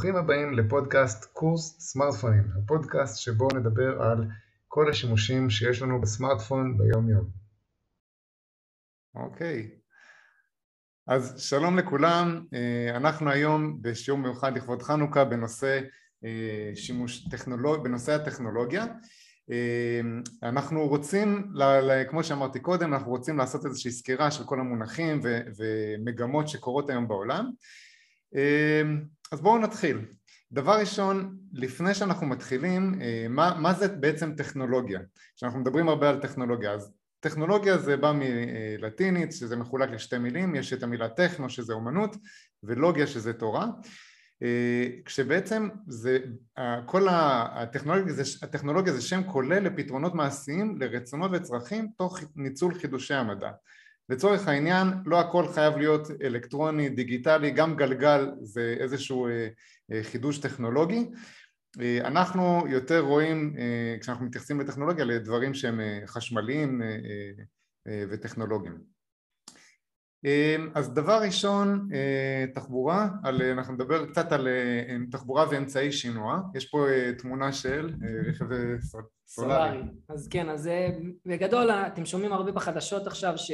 ברוכים הבאים לפודקאסט קורס סמארטפונים, הפודקאסט שבו נדבר על כל השימושים שיש לנו בסמארטפון ביום יום. אוקיי, אז שלום לכולם, אה, אנחנו היום בשיעור מיוחד לכבוד חנוכה בנושא אה, שימוש טכנולוג... בנושא הטכנולוגיה אה, אנחנו רוצים, כמו שאמרתי קודם, אנחנו רוצים לעשות איזושהי סקירה של כל המונחים. ומגמות שקורות היום בעולם אז בואו נתחיל. דבר ראשון, לפני שאנחנו מתחילים, מה, מה זה בעצם טכנולוגיה? כשאנחנו מדברים הרבה על טכנולוגיה, אז טכנולוגיה זה בא מלטינית, שזה מחולק לשתי מילים, יש את המילה טכנו שזה אומנות ולוגיה שזה תורה כשבעצם זה, כל הטכנולוגיה זה, הטכנולוגיה זה שם כולל לפתרונות מעשיים לרצונות וצרכים תוך ניצול חידושי המדע לצורך העניין לא הכל חייב להיות אלקטרוני, דיגיטלי, גם גלגל זה איזשהו אה, אה, חידוש טכנולוגי. אה, אנחנו יותר רואים כשאנחנו מתייחסים לטכנולוגיה לדברים שהם חשמליים וטכנולוגיים. אז דבר ראשון תחבורה, על, אנחנו נדבר קצת על תחבורה ואמצעי שינוע, יש פה תמונה של רכב סולארי. אז כן, אז בגדול אתם שומעים הרבה בחדשות עכשיו ש...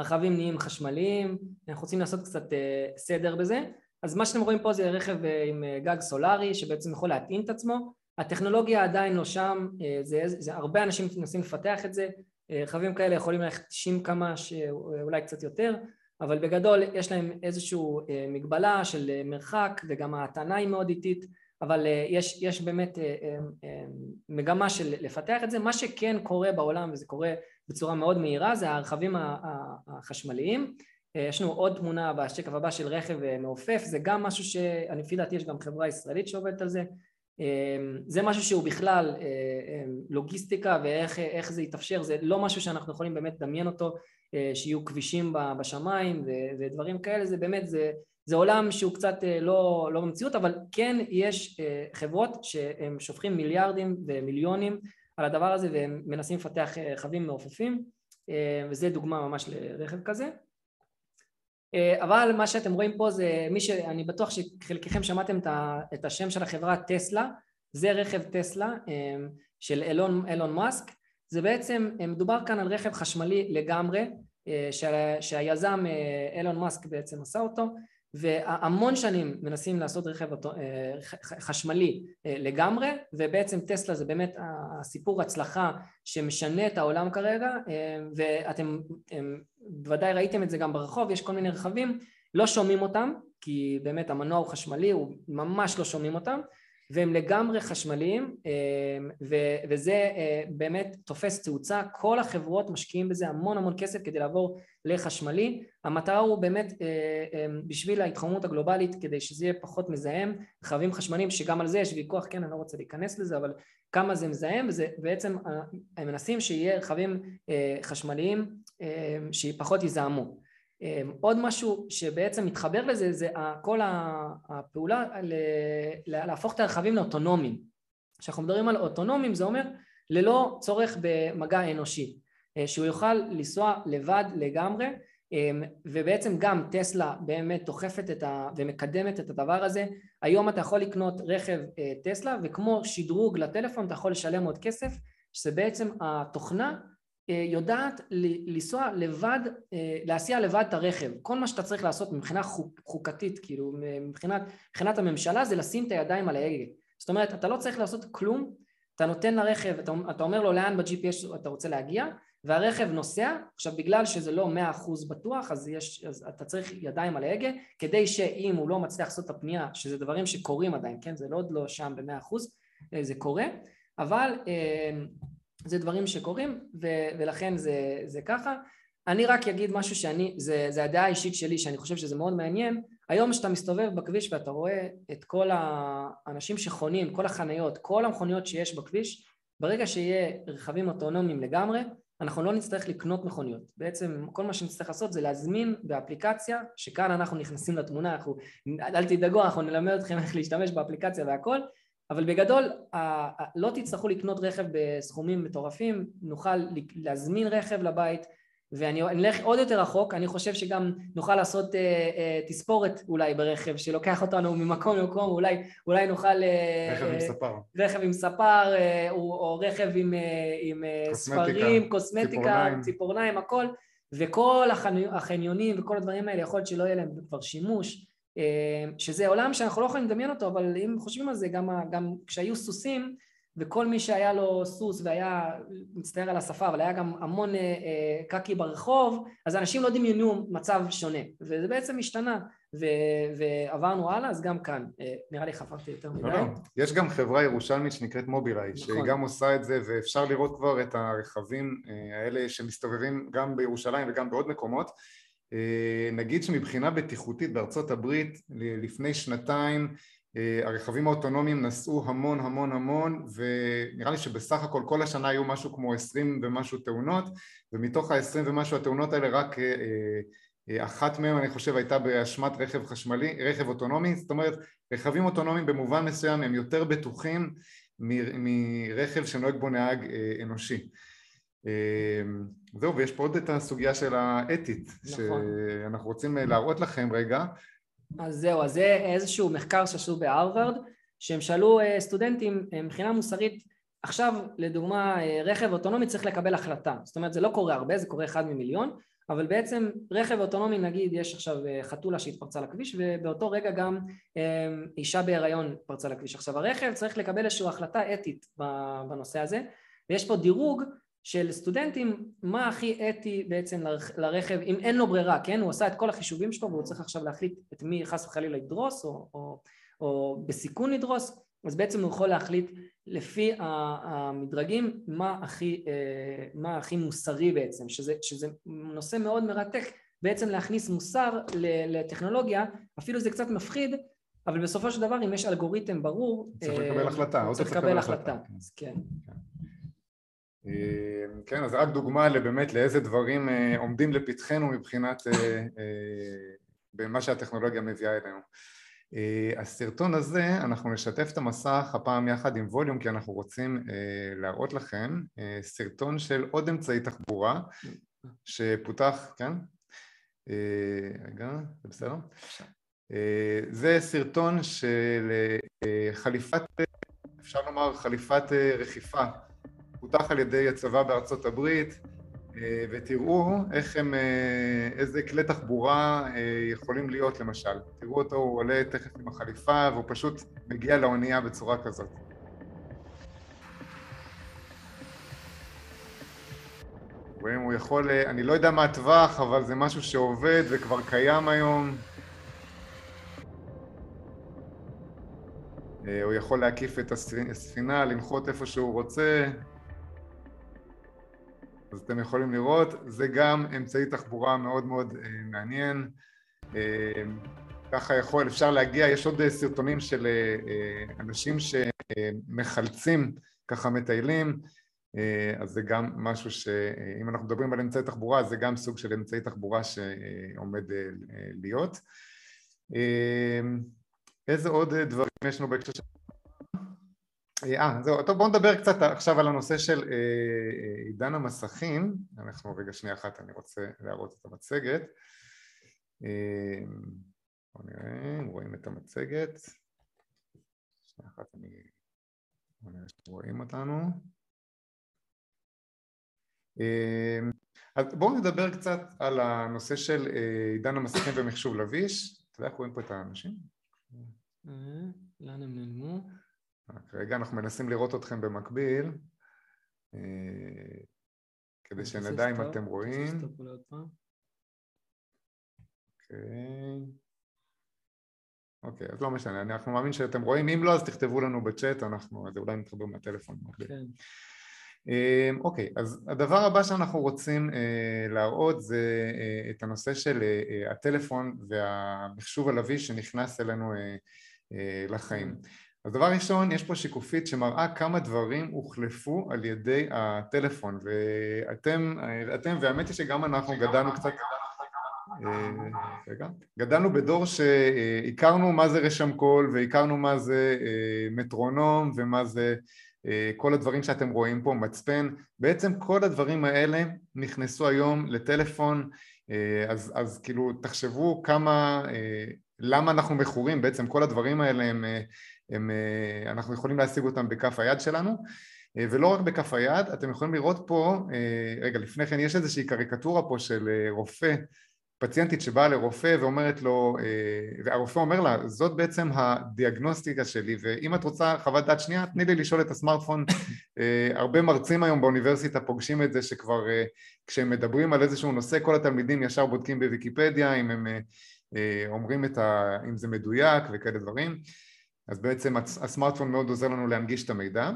הרכבים נהיים חשמליים, אנחנו רוצים לעשות קצת אה, סדר בזה, אז מה שאתם רואים פה זה רכב אה, עם אה, גג סולארי שבעצם יכול להטעין את עצמו, הטכנולוגיה עדיין לא שם, זה, זה הרבה אנשים מנסים לפתח את זה, רכבים כאלה יכולים ללכת 90 כמה שאולי קצת יותר, אבל בגדול יש להם איזושהי מגבלה של מרחק וגם ההטענה היא מאוד איטית אבל יש, יש באמת מגמה של לפתח את זה, מה שכן קורה בעולם וזה קורה בצורה מאוד מהירה זה הרכבים החשמליים. יש לנו עוד תמונה בשקף הבא של רכב אה, מעופף. זה גם משהו שאני לפי דעתי יש גם חברה ישראלית שעובדת על זה. אמ, זה משהו שהוא בכלל אה, אה, לוגיסטיקה ואיך זה יתאפשר. זה לא משהו שאנחנו יכולים באמת לדמיין אותו שיהיו כבישים בשמיים ודברים כאלה. זה באמת זה, זה עולם שהוא קצת לא, לא במציאות אבל כן יש חברות שהם שופכים מיליארדים ומיליונים על הדבר הזה והם מנסים לפתח אה, רכבים מעופפים אה, וזה דוגמה ממש לרכב כזה. אה, אבל מה שאתם רואים פה זה מי שאני בטוח שחלקכם שמעתם את השם של החברה טסלה. זה רכב טסלה של אילון, אילון מאסק. זה בעצם מדובר כאן על רכב חשמלי לגמרי שהיזם אילון מאסק בעצם עשה אותו והמון שנים מנסים לעשות רכב אה, חשמלי אה, לגמרי ובעצם טסלה זה באמת הסיפור הצלחה שמשנה את העולם כרגע אה, ואתם בוודאי ראיתם את זה גם ברחוב יש כל מיני רכבים לא שומעים אותם כי באמת המנוע הוא חשמלי הוא ממש לא שומעים אותם והם לגמרי חשמליים וזה באמת תופס תאוצה. כל החברות משקיעים בזה המון המון כסף כדי לעבור לחשמלי. המטרה הוא באמת בשביל ההתחממות הגלובלית כדי שזה יהיה פחות מזהם רכבים חשמליים שגם על זה יש ויכוח כן אני לא רוצה להיכנס לזה אבל כמה זה מזהם וזה בעצם הם מנסים שיהיה רכבים חשמליים שפחות יזהמו. אמ, עוד משהו שבעצם מתחבר לזה זה כל הפעולה להפוך את הרכבים לאוטונומיים. כשאנחנו מדברים על אוטונומיים זה אומר ללא צורך במגע אנושי, אה, שהוא יוכל לנסוע לבד לגמרי אמ, ובעצם גם טסלה באמת דוחפת ה... ומקדמת את הדבר הזה היום אתה יכול לקנות רכב אה, טסלה וכמו שדרוג לטלפון אתה יכול לשלם עוד כסף שזה בעצם התוכנה יודעת לנסוע לבד, אה, להסיע לבד את הרכב. כל מה שאתה צריך לעשות מבחינה חוק, חוקתית, כאילו מבחינת, מבחינת הממשלה זה לשים את הידיים על ההגה. זאת אומרת, אתה לא צריך לעשות כלום, אתה נותן לרכב, אתה, אתה אומר לו לאן ב-GPS אתה רוצה להגיע, והרכב נוסע, עכשיו בגלל שזה לא מאה אחוז בטוח אז, יש, אז אתה צריך ידיים על ההגה כדי שאם הוא לא מצליח לעשות את הפנייה, שזה דברים שקורים עדיין, כן? זה לא עוד לא שם במאה אחוז, אה, זה קורה, אבל זה דברים שקורים ו- ולכן זה, זה ככה. אני רק אגיד משהו שאני, זה, זה הדעה האישית שלי שאני חושב שזה מאוד מעניין, היום כשאתה מסתובב בכביש ואתה רואה את כל האנשים שחונים, כל החניות, כל המכוניות שיש בכביש, ברגע שיהיה רכבים אוטונומיים לגמרי, אנחנו לא נצטרך לקנות מכוניות. בעצם כל מה שנצטרך לעשות זה להזמין באפליקציה, שכאן אנחנו נכנסים לתמונה, אנחנו, אל תדאגו, אנחנו נלמד אתכם איך להשתמש באפליקציה והכל, אבל בגדול לא תצטרכו לקנות רכב בסכומים מטורפים, נוכל להזמין רכב לבית ואני אלך עוד יותר רחוק, אני חושב שגם נוכל לעשות אה, אה, תספורת אולי ברכב שלוקח אותנו ממקום למקום, אולי, אולי נוכל... אה, רכב אה, עם ספר. רכב עם ספר, אה, או, או רכב עם, אה, עם אה, ספרים, קוסמטיקה, ציפורניים. ציפורניים, הכל, וכל החניונים וכל הדברים האלה, יכול להיות שלא יהיה להם כבר שימוש, שזה עולם שאנחנו לא יכולים לדמיין אותו, אבל אם חושבים על זה, גם, גם כשהיו סוסים, וכל מי שהיה לו סוס והיה, מצטער על השפה, אבל היה גם המון אה, אה, קקי ברחוב, אז אנשים לא דמיינו מצב שונה, וזה בעצם השתנה, ו, ועברנו הלאה, אז גם כאן, אה, נראה לי חפרתי יותר מדי. לא, לא. יש גם חברה ירושלמית שנקראת מובילאיי, נכון. שהיא גם עושה את זה, ואפשר לראות כבר את הרכבים האלה שמסתובבים גם בירושלים וגם בעוד מקומות. נגיד שמבחינה בטיחותית בארצות הברית לפני שנתיים אה, הרכבים האוטונומיים נסעו המון המון המון ונראה לי שבסך הכל כל השנה היו משהו כמו עשרים ומשהו תאונות ומתוך העשרים ומשהו התאונות האלה רק אה, אה, אחת מהן אני חושב הייתה באשמת רכב חשמלי, רכב אוטונומי, זאת אומרת רכבים אוטונומיים במובן מסוים הם יותר בטוחים מרכב שנוהג בו נהג אנושי זהו ויש פה עוד את הסוגיה של האתית נכון. שאנחנו רוצים להראות לכם רגע אז זהו, אז זה איזשהו מחקר שעשו בהרווארד, שהם שאלו אה, סטודנטים אה, מבחינה מוסרית, עכשיו לדוגמה אה, רכב אוטונומי צריך לקבל החלטה, זאת אומרת זה לא קורה הרבה, זה קורה אחד ממיליון, אבל בעצם רכב אוטונומי נגיד יש עכשיו חתולה שהתפרצה לכביש ובאותו רגע גם אישה בהיריון פרצה לכביש. עכשיו הרכב צריך לקבל איזושהי החלטה אתית בנושא הזה ויש פה דירוג של סטודנטים מה הכי אתי בעצם לרכב אם אין לו ברירה כן? הוא עשה את כל החישובים שלו והוא צריך עכשיו להחליט את מי חס וחלילה ידרוס או, או, או בסיכון לדרוס אז בעצם הוא יכול להחליט לפי המדרגים מה הכי, אה, מה הכי מוסרי בעצם שזה, שזה נושא מאוד מרתק. בעצם להכניס מוסר לטכנולוגיה אפילו זה קצת מפחיד אבל בסופו של דבר אם יש אלגוריתם ברור צריך לקבל החלטה צריך לקבל החלטה אז כן, כן. אה, כן, אז רק דוגמה באמת לאיזה דברים אה, עומדים לפתחנו מבחינת אה, במה שהטכנולוגיה מביאה אלינו. הסרטון הזה, אנחנו נשתף את המסך הפעם יחד עם ווליום כי אנחנו רוצים להראות לכם סרטון של עוד אמצעי תחבורה שפותח, כן? רגע, זה בסדר? זה סרטון של חליפת, אפשר לומר חליפת רכיפה פותח על ידי הצבא בארצות הברית אה, ותראו איך הם, אה, איזה כלי תחבורה אה, יכולים להיות למשל. תראו אותו, הוא עולה תכף עם החליפה והוא פשוט מגיע לאונייה בצורה כזאת. רואים, הוא יכול, אני לא יודע מה הטווח, אבל זה משהו שעובד וכבר קיים היום. הוא יכול להקיף את הספינה, לנחות איפה שהוא רוצה. אז אתם יכולים לראות, זה גם אמצעי תחבורה מאוד מאוד אה, מעניין. אה, ככה יכול, אפשר להגיע, יש עוד אה, סרטונים של אנשים שמחלצים, ככה מטיילים, אז זה גם משהו שאם אנחנו מדברים על אמצעי תחבורה, זה גם סוג של אמצעי תחבורה שעומד להיות. איזה עוד דברים יש לנו בהקשר של... אה, זהו, טוב בואו נדבר קצת עכשיו על הנושא של אה, אה, עידן המסכים, אנחנו רגע שנייה אחת, אני רוצה להראות את המצגת, אה, בואו נראה, רואים את המצגת, שנייה אחת אני, בואו נראה שרואים אותנו, אז בואו נדבר קצת על הנושא של עידן המסכים ומחשוב לביש, אתה יודע איך רואים פה את האנשים? לאן הם נעלמו? רק רגע, אנחנו מנסים לראות אתכם במקביל, אה, כדי שנדע אם אתם רואים. אוקיי. אוקיי, אז לא משנה, אנחנו מאמין שאתם רואים, אם לא אז תכתבו לנו בצ'אט, אנחנו, אולי נתחבר מהטלפון. כן. אה, אוקיי, אז הדבר הבא שאנחנו רוצים אה, להראות זה את הנושא של הטלפון והמחשוב הלוי שנכנס אלינו לחיים. אז דבר ראשון, יש פה שיקופית שמראה כמה דברים הוחלפו על ידי הטלפון ואתם, אתם והאמת היא שגם אנחנו גדלנו קצת אה, רגע, גדלנו בדור שהכרנו מה זה רשם קול והכרנו מה זה אה, מטרונום ומה זה כל הדברים שאתם רואים פה, מצפן, בעצם כל הדברים האלה נכנסו היום לטלפון, אז, אז כאילו תחשבו כמה, למה אנחנו מכורים, בעצם כל הדברים האלה הם, הם, אנחנו יכולים להשיג אותם בכף היד שלנו ולא רק בכף היד, אתם יכולים לראות פה, רגע לפני כן יש איזושהי קריקטורה פה של רופא פציינטית שבאה לרופא ואומרת לו, אה, והרופא אומר לה, זאת בעצם הדיאגנוסטיקה שלי ואם את רוצה חוות דעת שנייה, תני לי לשאול את הסמארטפון. אה, הרבה מרצים היום באוניברסיטה פוגשים את זה שכבר אה, כשהם מדברים על איזשהו נושא, כל התלמידים ישר בודקים בוויקיפדיה אם הם אומרים ה... אם זה מדויק וכאלה דברים. אז בעצם הסמארטפון מאוד עוזר לנו להנגיש את המידע.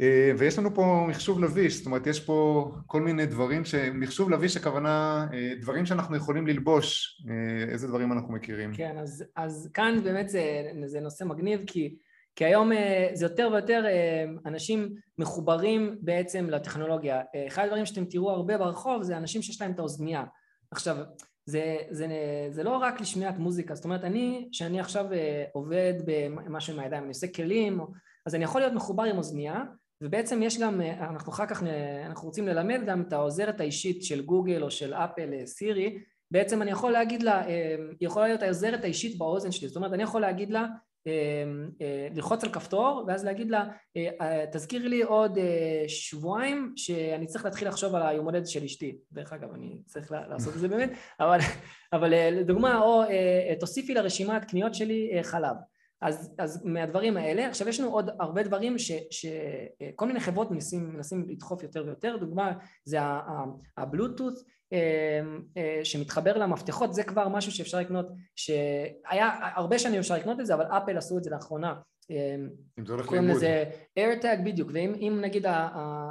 אה, ויש לנו פה מחשוב לביש, זאת אומרת יש פה כל מיני דברים, ש... מחשוב לביש הכוונה אה, דברים שאנחנו יכולים ללבוש, אה, איזה דברים אנחנו מכירים. כן, אז, אז כאן באמת זה, זה נושא מגניב כי, כי היום זה יותר ויותר אנשים מחוברים בעצם לטכנולוגיה. אחד הדברים שאתם תראו הרבה ברחוב זה אנשים שיש להם את האוזנייה. עכשיו, זה, זה, זה לא רק לשמיעת מוזיקה, זאת אומרת אני, שאני עכשיו עובד במשהו עם הידיים, אני עושה כלים, אז אני יכול להיות מחובר עם אוזנייה ובעצם יש גם, אנחנו אחר כך, אנחנו רוצים ללמד גם את העוזרת האישית של גוגל או של אפל, אה, סירי, בעצם אני יכול להגיד לה, אה, היא יכולה להיות העוזרת האישית באוזן שלי, זאת אומרת אני יכול להגיד לה, אה, ללחוץ על כפתור ואז להגיד לה, תזכירי לי עוד שבועיים שאני צריך להתחיל לחשוב על היום הולדת של אשתי, דרך אגב אני צריך לעשות את זה באמת, אבל, אבל לדוגמה, או תוסיפי לרשימת קניות שלי חלב. אז, אז מהדברים האלה, עכשיו יש לנו עוד הרבה דברים שכל מיני חברות מנסים, מנסים לדחוף יותר ויותר, דוגמה זה הבלוטות' אה, אה, שמתחבר למפתחות, זה כבר משהו שאפשר לקנות, שהיה הרבה שנים אפשר לקנות את זה, אבל אפל עשו את זה לאחרונה. אה, אם זה הולך לאיבוד. לזה AirTag בדיוק, ואם נגיד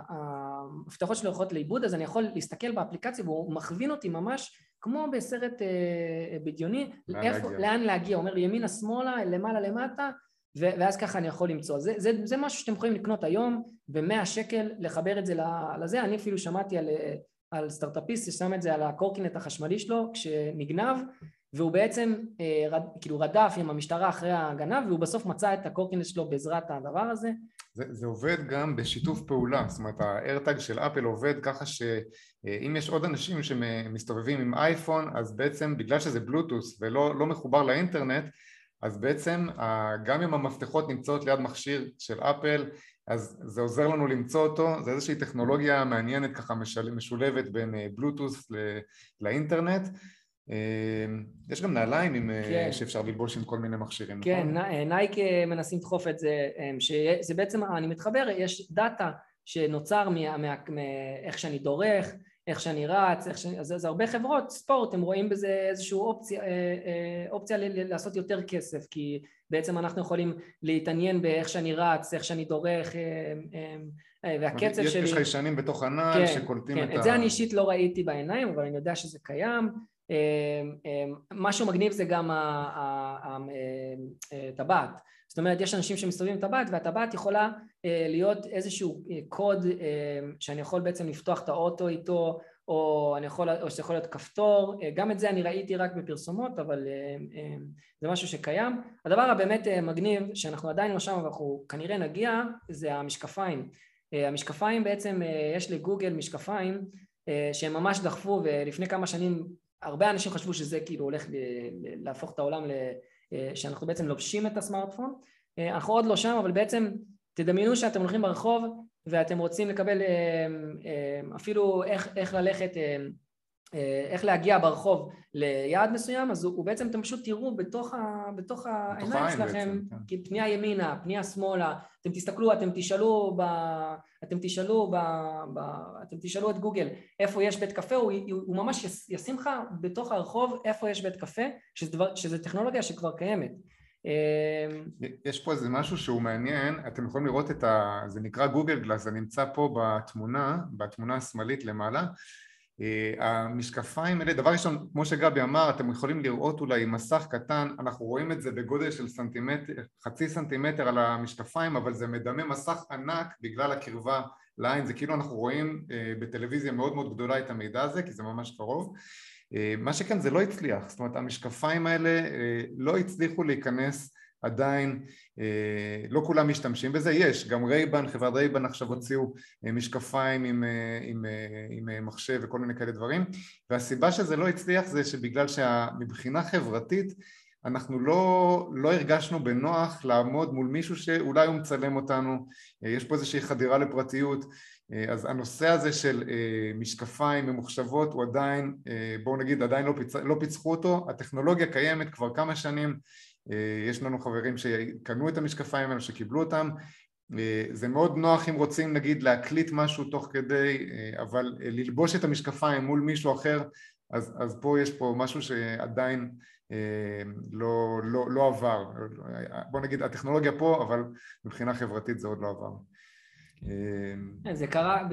המפתחות שלו הולכות לאיבוד, אז אני יכול להסתכל באפליקציה והוא מכווין אותי ממש כמו בסרט אה, בדיוני, לאן, איפה, להגיע. לאן להגיע, הוא אומר ימינה שמאלה, למעלה למטה, ואז ככה אני יכול למצוא. זה, זה, זה משהו שאתם יכולים לקנות היום ב-100 שקל, לחבר את זה לזה, אני אפילו שמעתי על, על סטארט-אפיסט ששם את זה על הקורקינט החשמלי שלו כשנגנב, והוא בעצם אה, רד, כאילו רדף עם המשטרה אחרי הגנב, והוא בסוף מצא את הקורקינט שלו בעזרת הדבר הזה. זה, זה עובד גם בשיתוף פעולה, זאת אומרת האיירטאג של אפל עובד ככה ש... אה, יש עוד אנשים שמסתובבים עם אייפון אז בעצם בגלל שזה בלוטוס ולא לא מחובר לאינטרנט אז בעצם גם אם המפתחות נמצאות ליד מכשיר של אפל אז זה עוזר לנו למצוא אותו, זה איזושהי טכנולוגיה מעניינת ככה משולבת בין אה, בלוטוס לאינטרנט אה, יש גם נעליים עם, כן. שאפשר ללבוש עם כל מיני מכשירים, כן, נכון? נייק מנסים לדחוף את זה, שזה בעצם, אני מתחבר, יש data שנוצר מאיך שאני דורך, איך שאני רץ, איך שאני, אז, אז הרבה חברות ספורט, הם רואים בזה איזושהי אופציה, אה, אה, אופציה ל, לעשות יותר כסף, כי בעצם אנחנו יכולים להתעניין באיך שאני רץ, איך שאני דורך, אה, והקצב יש שלי... יש חיישנים בתוך הנעל כן, שקולטים כן, את את ה... את זה אני אישית לא ראיתי בעיניים, אבל אני יודע שזה קיים. משהו מגניב זה גם הטבעת. זאת אומרת יש אנשים שמסתובבים עם טבעת והטבעת יכולה אה, להיות איזשהו אה, קוד אה, שאני יכול בעצם לפתוח את האוטו איתו או, יכול, או שזה יכול להיות כפתור, גם את זה אני ראיתי רק בפרסומות אבל זה משהו שקיים. הדבר הבאמת מגניב שאנחנו עדיין לא שם אבל אנחנו כנראה נגיע זה המשקפיים. המשקפיים בעצם יש לגוגל משקפיים שהם ממש דחפו ולפני כמה שנים הרבה אנשים חשבו שזה כאילו הולך להפוך את העולם אה, שאנחנו בעצם לובשים את הסמארטפון, אה, אנחנו עוד לא שם אבל בעצם תדמיינו שאתם הולכים ברחוב ואתם רוצים לקבל אה, אפילו איך, איך ללכת, איך להגיע ברחוב ליעד מסוים אז הוא, בעצם אתם פשוט תראו בתוך, ה, בתוך העיניים שלכם בעצם, כן. פנייה ימינה, פנייה שמאלה, אתם תסתכלו, אתם תשאלו, ב, אתם תשאלו, ב, ב, אתם תשאלו את גוגל איפה יש בית קפה, הוא, הוא ממש ישים לך בתוך הרחוב איפה יש בית קפה, שזה, דבר, שזה טכנולוגיה שכבר קיימת. אמ, יש פה איזה משהו שהוא מעניין, אתם יכולים לראות את ה... זה נקרא גוגל גלאס, זה נמצא פה בתמונה, בתמונה השמאלית למעלה אה, המשקפיים האלה, דבר ראשון, כמו שגבי אמר, אתם יכולים לראות אולי מסך קטן, אנחנו רואים את זה בגודל של סנטימטר, חצי סנטימטר על המשקפיים, אבל זה מדמה מסך ענק בגלל הקרבה לעין, זה כאילו אנחנו רואים אה, בטלוויזיה מאוד מאוד גדולה את המידע הזה, כי זה ממש קרוב. אה, מה שכן זה לא הצליח, זאת אומרת המשקפיים האלה לא הצליחו להיכנס עדיין אה, לא כולם משתמשים בזה, יש, גם רייבן, חברת רייבן עכשיו הוציאו אה, משקפיים עם, אה, עם, עם מחשב וכל מיני כאלה דברים. והסיבה שזה לא הצליח זה שבגלל שמבחינה חברתית אנחנו לא, לא הרגשנו בנוח לעמוד מול מישהו שאולי הוא מצלם אותנו, יש פה איזושהי חדירה לפרטיות אז הנושא הזה של משקפיים ממוחשבות הוא עדיין, בואו נגיד עדיין לא, פיצ... לא פיצחו אותו, הטכנולוגיה קיימת כבר כמה שנים. אה, יש לנו חברים שקנו את המשקפיים האלה, שקיבלו אותם. אה, זה מאוד נוח אם רוצים נגיד להקליט משהו תוך כדי אה, אבל ללבוש את המשקפיים מול מישהו אחר אז, אז פה יש פה משהו שעדיין לא, לא, לא עבר. בוא נגיד הטכנולוגיה פה אבל מבחינה חברתית זה עוד לא עבר זה קרה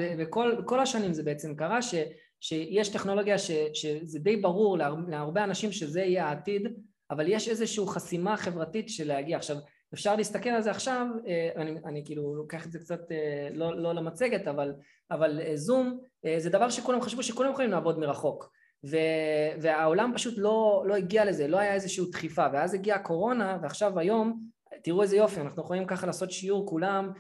בכל השנים זה בעצם קרה ש, שיש טכנולוגיה ש, שזה די ברור להרבה אנשים שזה יהיה העתיד אבל יש איזושהי חסימה חברתית של להגיע. עכשיו, אפשר להסתכל על זה עכשיו, אה, אני, אני כאילו לוקח את זה קצת אה, לא, לא למצגת, אבל, אבל אה, זום זה דבר שכולם חשבו שכולם יכולים לעבוד מרחוק. ו, והעולם פשוט לא, לא הגיע לזה, לא היה איזושהי דחיפה, ואז הגיעה הקורונה, ועכשיו היום, תראו איזה יופי, אנחנו יכולים ככה לעשות שיעור כולם,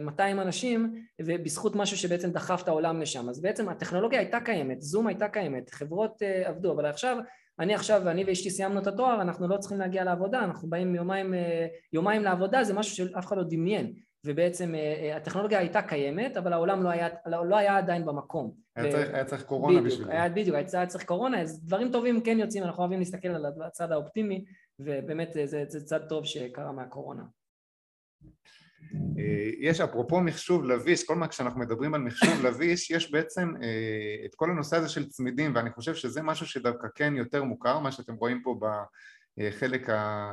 200 אנשים, ובזכות משהו שבעצם דחף את העולם לשם. אז בעצם הטכנולוגיה הייתה קיימת, זום הייתה קיימת, חברות עבדו, אבל עכשיו אני עכשיו, אני ואשתי סיימנו את התואר, אנחנו לא צריכים להגיע לעבודה, אנחנו באים יומיים, אה, יומיים לעבודה, זה משהו שאף אחד לא דמיין, ובעצם אה, אה, הטכנולוגיה הייתה קיימת, אבל העולם לא היה, לא היה עדיין במקום. היה, ו... צריך, היה צריך קורונה בדיוק, בשביל היה, זה. בדיוק, היה צריך קורונה, אז דברים טובים כן יוצאים, אנחנו אוהבים להסתכל על הצד האופטימי, ובאמת זה, זה צד טוב שקרה מהקורונה. אה, יש אפרופו מחשוב לביש, כל מה כשאנחנו מדברים על מחשוב לביש יש בעצם אה, את כל הנושא הזה של צמידים ואני חושב שזה משהו שדווקא כן יותר מוכר, מה שאתם רואים פה בחלק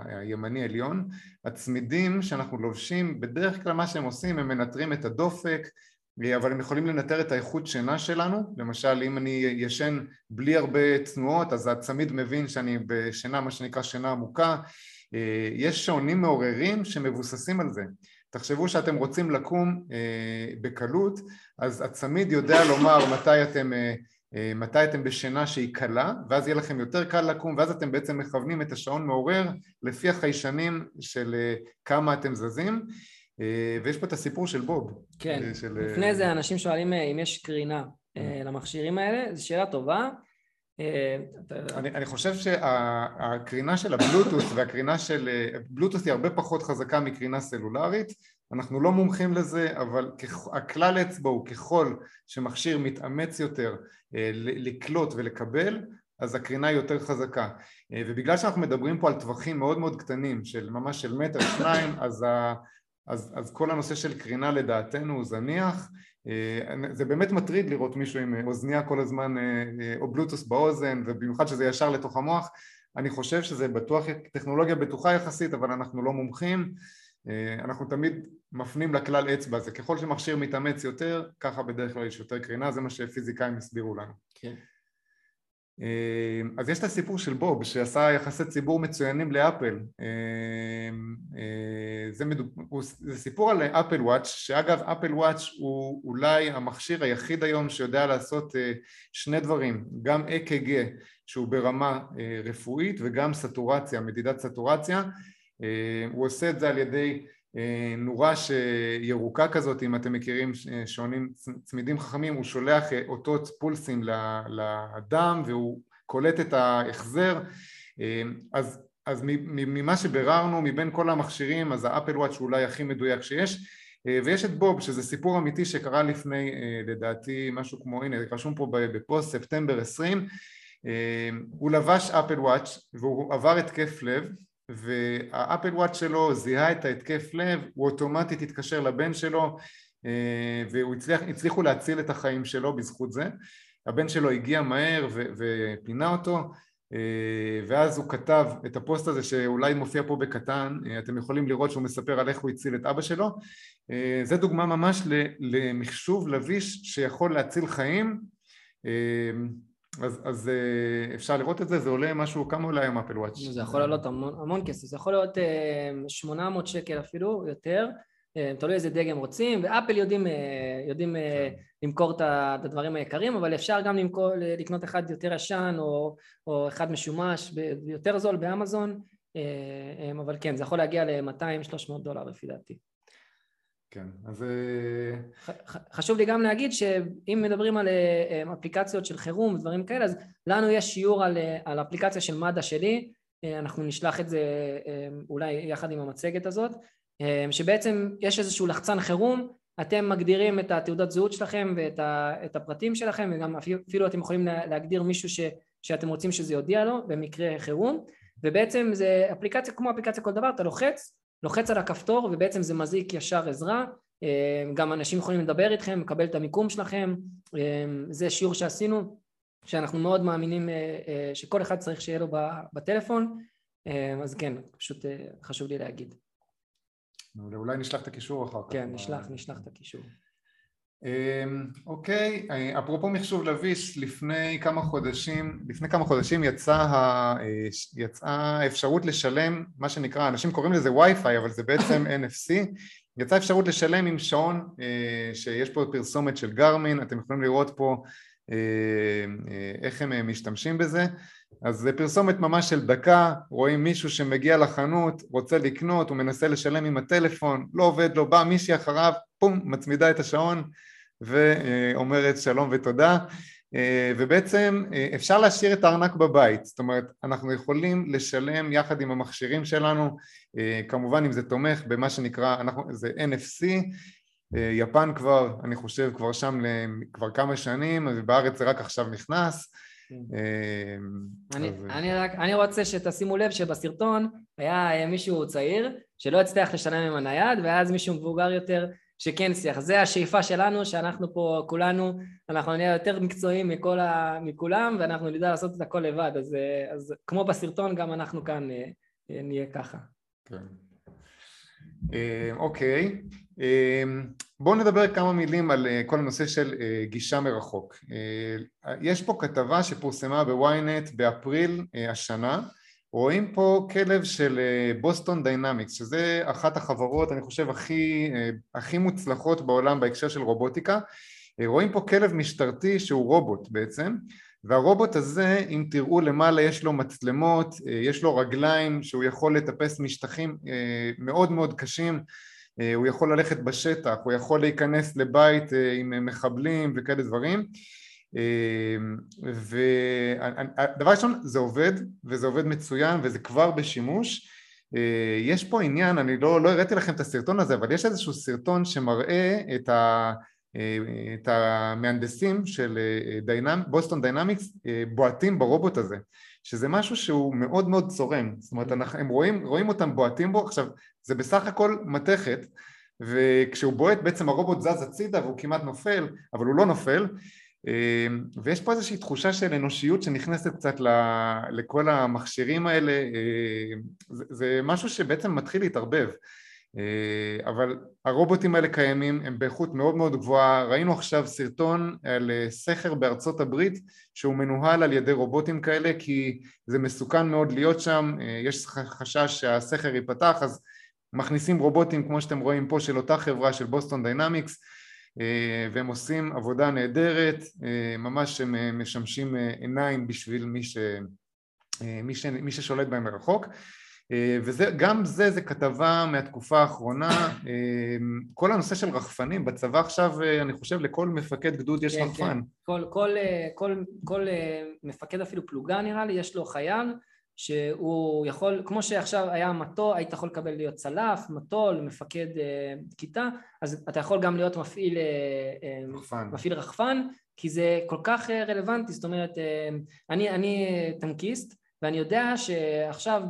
הימני עליון הצמידים שאנחנו לובשים בדרך כלל מה שהם עושים הם מנטרים את הדופק אה, אבל הם יכולים לנטר את האיכות שינה שלנו. למשל אם אני ישן בלי הרבה תנועות אז הצמיד מבין שאני בשינה מה שנקרא שינה עמוקה. יש שעונים מעוררים שמבוססים על זה. תחשבו שאתם רוצים לקום אה, בקלות, אז הצמיד יודע לומר מתי אתם, אה, אה, מתי אתם בשינה שהיא קלה, ואז יהיה לכם יותר קל לקום, ואז אתם בעצם מכוונים את השעון מעורר לפי החיישנים של אה, כמה אתם זזים, אה, ויש פה את הסיפור של בוב. כן, אה, של, לפני אה... זה אנשים שואלים אה, אם יש קרינה אה, למכשירים האלה, זו שאלה טובה. אה, אני, אני חושב שהקרינה של הבלוטוס והקרינה של... בלוטוס היא הרבה פחות חזקה מקרינה סלולרית אנחנו לא מומחים לזה אבל הכלל אצבע הוא ככל שמכשיר מתאמץ יותר אה, לקלוט ולקבל אז הקרינה היא יותר חזקה אה, ובגלל שאנחנו מדברים פה על טווחים מאוד מאוד קטנים של ממש של מטר שניים אז, ה, אז, אז כל הנושא של קרינה לדעתנו הוא זניח. אה, זה באמת מטריד לראות מישהו עם אוזניה כל הזמן אה, אה, או בלוטוס באוזן ובמיוחד שזה ישר לתוך המוח. אני חושב שזה בטוח טכנולוגיה בטוחה יחסית אבל אנחנו לא מומחים. אנחנו תמיד מפנים לכלל אצבע זה ככל שמכשיר מתאמץ יותר ככה בדרך כלל יש יותר קרינה זה מה שפיזיקאים הסבירו לנו. כן. אה, אז יש את הסיפור של בוב שעשה יחסי ציבור מצוינים לאפל. אה, אה, זה, מדוב... זה סיפור על אפל וואץ' שאגב אפל וואץ' הוא אולי המכשיר היחיד היום שיודע לעשות שני דברים גם אק"ג שהוא ברמה רפואית וגם סטורציה, מדידת סטורציה. הוא עושה את זה על ידי נורה ירוקה כזאת אם אתם מכירים שעונים צמידים חכמים הוא שולח אותות פולסים לדם והוא קולט את ההחזר. אז, אז ממה שביררנו מבין כל המכשירים אז האפל וואץ' הוא אולי הכי מדויק שיש. ויש את Bob שזה סיפור אמיתי שקרה לפני לדעתי משהו כמו הנה רשום פה בפוסט ספטמבר 20 הוא לבש אפל וואץ' והוא עבר התקף לב והאפל וואט שלו זיהה את ההתקף לב, הוא אוטומטית התקשר לבן שלו אה, והצליחו להציל את החיים שלו בזכות זה. הבן שלו הגיע מהר ו, ופינה אותו אה, ואז הוא כתב את הפוסט הזה שאולי מופיע פה בקטן, אה, אתם יכולים לראות שהוא מספר על איך הוא הציל את אבא שלו. זה דוגמה ממש למחשוב לביש שיכול להציל חיים אז, אז אה, אפשר לראות את זה, זה עולה משהו, כמה עולה היום אפל וואץ'? זה יכול לעלות המון, המון כסף, זה יכול להיות 800 אה, שקל אפילו, יותר, אה, תלוי איזה דגם רוצים, ואפל יודעים, יודעים כן. למכור את הדברים היקרים, אבל אפשר גם למכור, לקנות אחד יותר ישן או, או אחד משומש יותר זול באמזון, אבל כן, זה יכול להגיע ל-200-300 דולר לפי דעתי. כן, אז... חשוב לי גם להגיד שאם מדברים על אפליקציות של חירום ודברים כאלה, אז לנו יש שיעור על, על אפליקציה של מד"א שלי, אנחנו נשלח את זה אולי יחד עם המצגת הזאת, שבעצם יש איזשהו לחצן חירום. אתם מגדירים את התעודת זהות שלכם ואת ה, הפרטים שלכם וגם אפילו אתם יכולים להגדיר מישהו ש, שאתם רוצים שזה יודיע לו במקרה חירום. ובעצם זה אפליקציה כמו אפליקציה כל דבר אתה לוחץ לוחץ על הכפתור ובעצם זה מזעיק ישר עזרה גם אנשים יכולים לדבר איתכם לקבל את המיקום שלכם זה שיעור שעשינו שאנחנו מאוד מאמינים שכל אחד צריך שיהיה לו בטלפון אז כן פשוט חשוב לי להגיד אולי נשלח את הקישור אחר כך. כן, נשלח, נשלח את הקישור. אמ, אוקיי, אפרופו מחשוב לביש, לפני כמה חודשים, לפני כמה חודשים יצאה יצאה אפשרות לשלם, מה שנקרא, אנשים קוראים לזה וי-פיי, אבל זה בעצם NFC, יצאה אפשרות לשלם עם שעון, אה, שיש פה פרסומת של גרמין, אתם יכולים לראות פה אה, אה, איך הם משתמשים בזה אז זה פרסומת ממש של דקה, רואים מישהו שמגיע לחנות, רוצה לקנות, הוא מנסה לשלם עם הטלפון, לא עובד לו, בא מישהי אחריו, פום, מצמידה את השעון ואומרת שלום ותודה. ובעצם אפשר להשאיר את הארנק בבית, זאת אומרת אנחנו יכולים לשלם יחד עם המכשירים שלנו, כמובן אם זה תומך במה שנקרא, אנחנו, זה NFC, יפן כבר, אני חושב כבר שם כבר כמה שנים, ובארץ זה רק עכשיו נכנס אני רוצה שתשימו לב שבסרטון היה אה, מישהו צעיר שלא הצליח לשלם עם הנייד ואז מישהו מבוגר יותר שכן הצליח. זה השאיפה שלנו שאנחנו פה כולנו, אנחנו נהיה יותר מקצועיים מכל ה... מכולם ואנחנו נדע לעשות את הכל לבד אז, אה, אז כמו בסרטון גם אנחנו כאן אה, נהיה ככה. כן. אוקיי, בואו נדבר כמה מילים על אה, כל הנושא של אה, גישה מרחוק. אה, יש פה כתבה שפורסמה בוויינט באפריל השנה, רואים פה כלב של בוסטון דיינמיקס, שזה אחת החברות אני חושב הכי, הכי מוצלחות בעולם בהקשר של רובוטיקה, רואים פה כלב משטרתי שהוא רובוט בעצם, והרובוט הזה אם תראו למעלה יש לו מצלמות, יש לו רגליים שהוא יכול לטפס משטחים מאוד מאוד קשים הוא יכול ללכת בשטח, הוא יכול להיכנס לבית אה, עם מחבלים וכאלה דברים. אה, ודבר ראשון זה עובד וזה עובד מצוין וזה כבר בשימוש. יש פה עניין, אני לא, לא הראיתי לכם את הסרטון הזה אבל יש איזשהו סרטון שמראה את, ה, את המהנדסים של דיינמ, בוסטון דיינמיקס בועטים ברובוט הזה שזה משהו שהוא מאוד מאוד צורם, זאת אומרת אנחנו, הם רואים, רואים אותם בועטים בו, עכשיו זה בסך הכל מתכת וכשהוא בועט בעצם הרובוט זז הצידה והוא כמעט נופל, אבל הוא לא נופל. אמ, ויש פה איזושהי תחושה של אנושיות שנכנסת קצת לכל המכשירים האלה, אמ, זה, משהו שבעצם מתחיל להתערבב אבל הרובוטים האלה קיימים, הם באיכות מאוד מאוד גבוהה, ראינו עכשיו סרטון על אה, סכר בארצות הברית שהוא מנוהל על ידי רובוטים כאלה כי זה מסוכן מאוד להיות שם, אה, יש חשש שהסכר ייפתח אז מכניסים רובוטים כמו שאתם רואים פה של אותה חברה של בוסטון דיינמיקס והם עושים עבודה נהדרת, ממש הם משמשים עיניים בשביל מי, ש... מי, ש... מי ששולט בהם מרחוק. אה, וגם זה זה כתבה מהתקופה האחרונה, אה, כל הנושא של רחפנים, בצבא עכשיו אה, אני חושב לכל מפקד גדוד יש כן, רחפן. כן. כל, כל, כל, כל מפקד אפילו פלוגה נראה לי יש לו חייל שהוא יכול, כמו שעכשיו היה מטול, היית יכול לקבל להיות צלף, מטול, מפקד כיתה, אז אתה יכול גם להיות מפעיל רחפן, מפעיל רחפן כי זה כל כך רלוונטי, זאת אומרת, אני, אני טנקיסט ואני יודע שעכשיו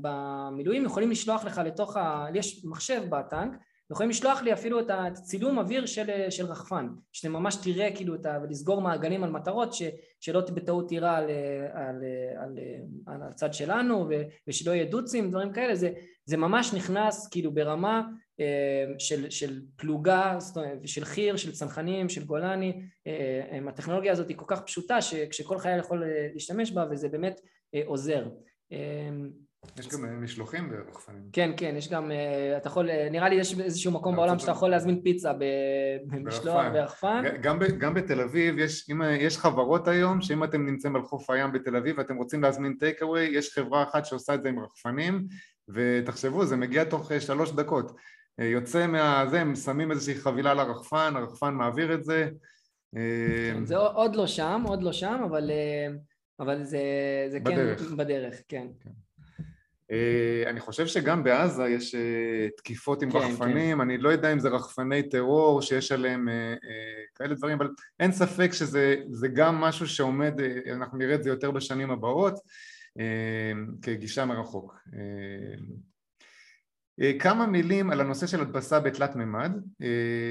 במילואים יכולים לשלוח לך לתוך ה... יש מחשב בטנק, יכולים לשלוח לי אפילו את הצילום אוויר של, של רחפן, שאתה ממש תראה כאילו את ה... ולסגור מעגלים על מטרות ש, שלא בטעות תירה על, על, על, על הצד שלנו ו, ושלא יהיה דוצים, דברים כאלה, זה, זה ממש נכנס כאילו ברמה אה, של, של פלוגה, של חי"ר, של צנחנים, של גולני, אה, אה, הטכנולוגיה הזאת היא כל כך פשוטה שכשכל חייל יכול להשתמש בה וזה באמת עוזר. יש גם משלוחים ברחפנים. כן, כן, יש גם, אתה יכול, נראה לי יש איזשהו מקום בעולם שאתה יכול להזמין פיצה במשלוח ברחפן. גם, גם בתל אביב יש, אם, יש חברות היום שאם אתם נמצאים על חוף הים בתל אביב ואתם רוצים להזמין טייק אווי, יש חברה אחת שעושה את זה עם רחפנים ותחשבו, זה מגיע תוך שלוש דקות. יוצא מהזה, הם שמים איזושהי חבילה לרחפן, הרחפן מעביר את זה. כן, זה עוד לא שם, עוד לא שם, אבל, אבל זה, זה בדרך. כן בדרך, כן. כן. אה, אני חושב שגם בעזה יש אה, תקיפות עם כן, רחפנים, כן. אני לא יודע אם זה רחפני טרור שיש עליהם אה, כאלה דברים, אבל אין ספק שזה גם משהו שעומד, אנחנו נראה את זה יותר בשנים הבאות, כגישה מרחוק. כמה מילים על הנושא של הדפסה בתלת מימד,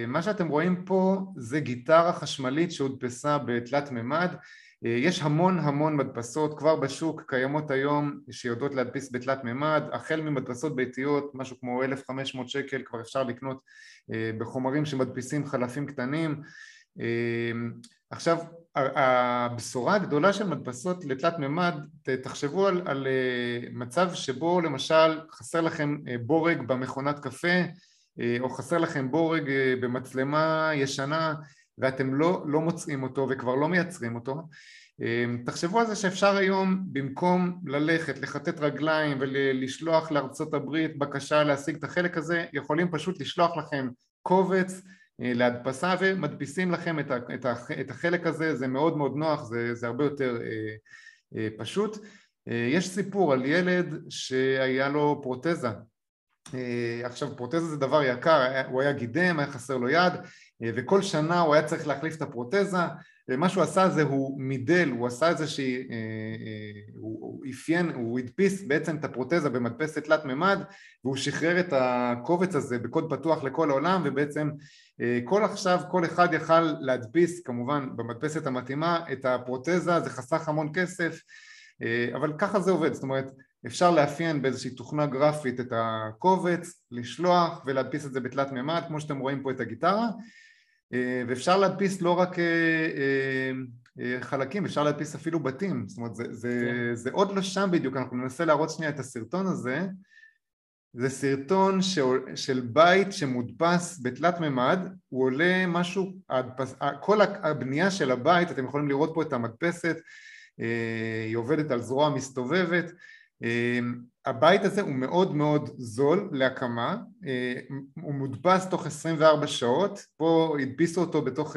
מה שאתם רואים פה זה גיטרה חשמלית שהודפסה בתלת מימד יש המון המון מדפסות כבר בשוק קיימות היום שיודעות להדפיס בתלת מימד החל ממדפסות ביתיות משהו כמו 1,500 שקל כבר אפשר לקנות אה, בחומרים שמדפיסים חלפים קטנים. אה, עכשיו הבשורה הגדולה של מדפסות לתלת מימד תחשבו על, על מצב שבו למשל חסר לכם בורג במכונת קפה או חסר לכם בורג במצלמה ישנה ואתם לא, לא מוצאים אותו וכבר לא מייצרים אותו. אמ, תחשבו על זה שאפשר היום במקום ללכת, לכתת רגליים ולשלוח לארצות הברית בקשה להשיג את החלק הזה יכולים פשוט לשלוח לכם קובץ אה, להדפסה ומדפיסים לכם את החלק הזה, זה מאוד מאוד נוח, זה, זה הרבה יותר אה, אה, פשוט. יש סיפור על ילד שהיה לו פרוטזה. עכשיו פרוטזה זה דבר יקר, הוא היה גידם, היה חסר לו יד וכל שנה הוא היה צריך להחליף את הפרוטזה. ומה שהוא עשה זה הוא מידל, הוא עשה איזה שהיא, אה, אה, הוא אפיין, הוא הדפיס בעצם את הפרוטזה במדפסת תלת מימד והוא שחרר את הקובץ הזה בקוד פתוח לכל העולם ובעצם אה, כל עכשיו כל אחד יכל להדפיס כמובן במדפסת המתאימה את הפרוטזה, זה חסך המון כסף אבל ככה זה עובד, זאת אומרת אפשר לאפיין באיזושהי תוכנה גרפית את הקובץ, לשלוח ולהדפיס את זה בתלת מימד כמו שאתם רואים פה את הגיטרה. אה, ואפשר להדפיס לא רק אה, אה, חלקים, אפשר להדפיס אפילו בתים, זאת אומרת זה, זה, כן. זה עוד לא שם בדיוק, אנחנו ננסה להראות שנייה את הסרטון הזה, זה סרטון של, של בית שמודפס בתלת מימד, הוא עולה משהו, הדפס, כל הבנייה של הבית, אתם יכולים לראות פה את המדפסת, היא עובדת על זרוע מסתובבת, הבית הזה הוא מאוד מאוד זול להקמה, אה, הוא מודפס תוך 24 שעות, פה הדפיסו אותו בתוך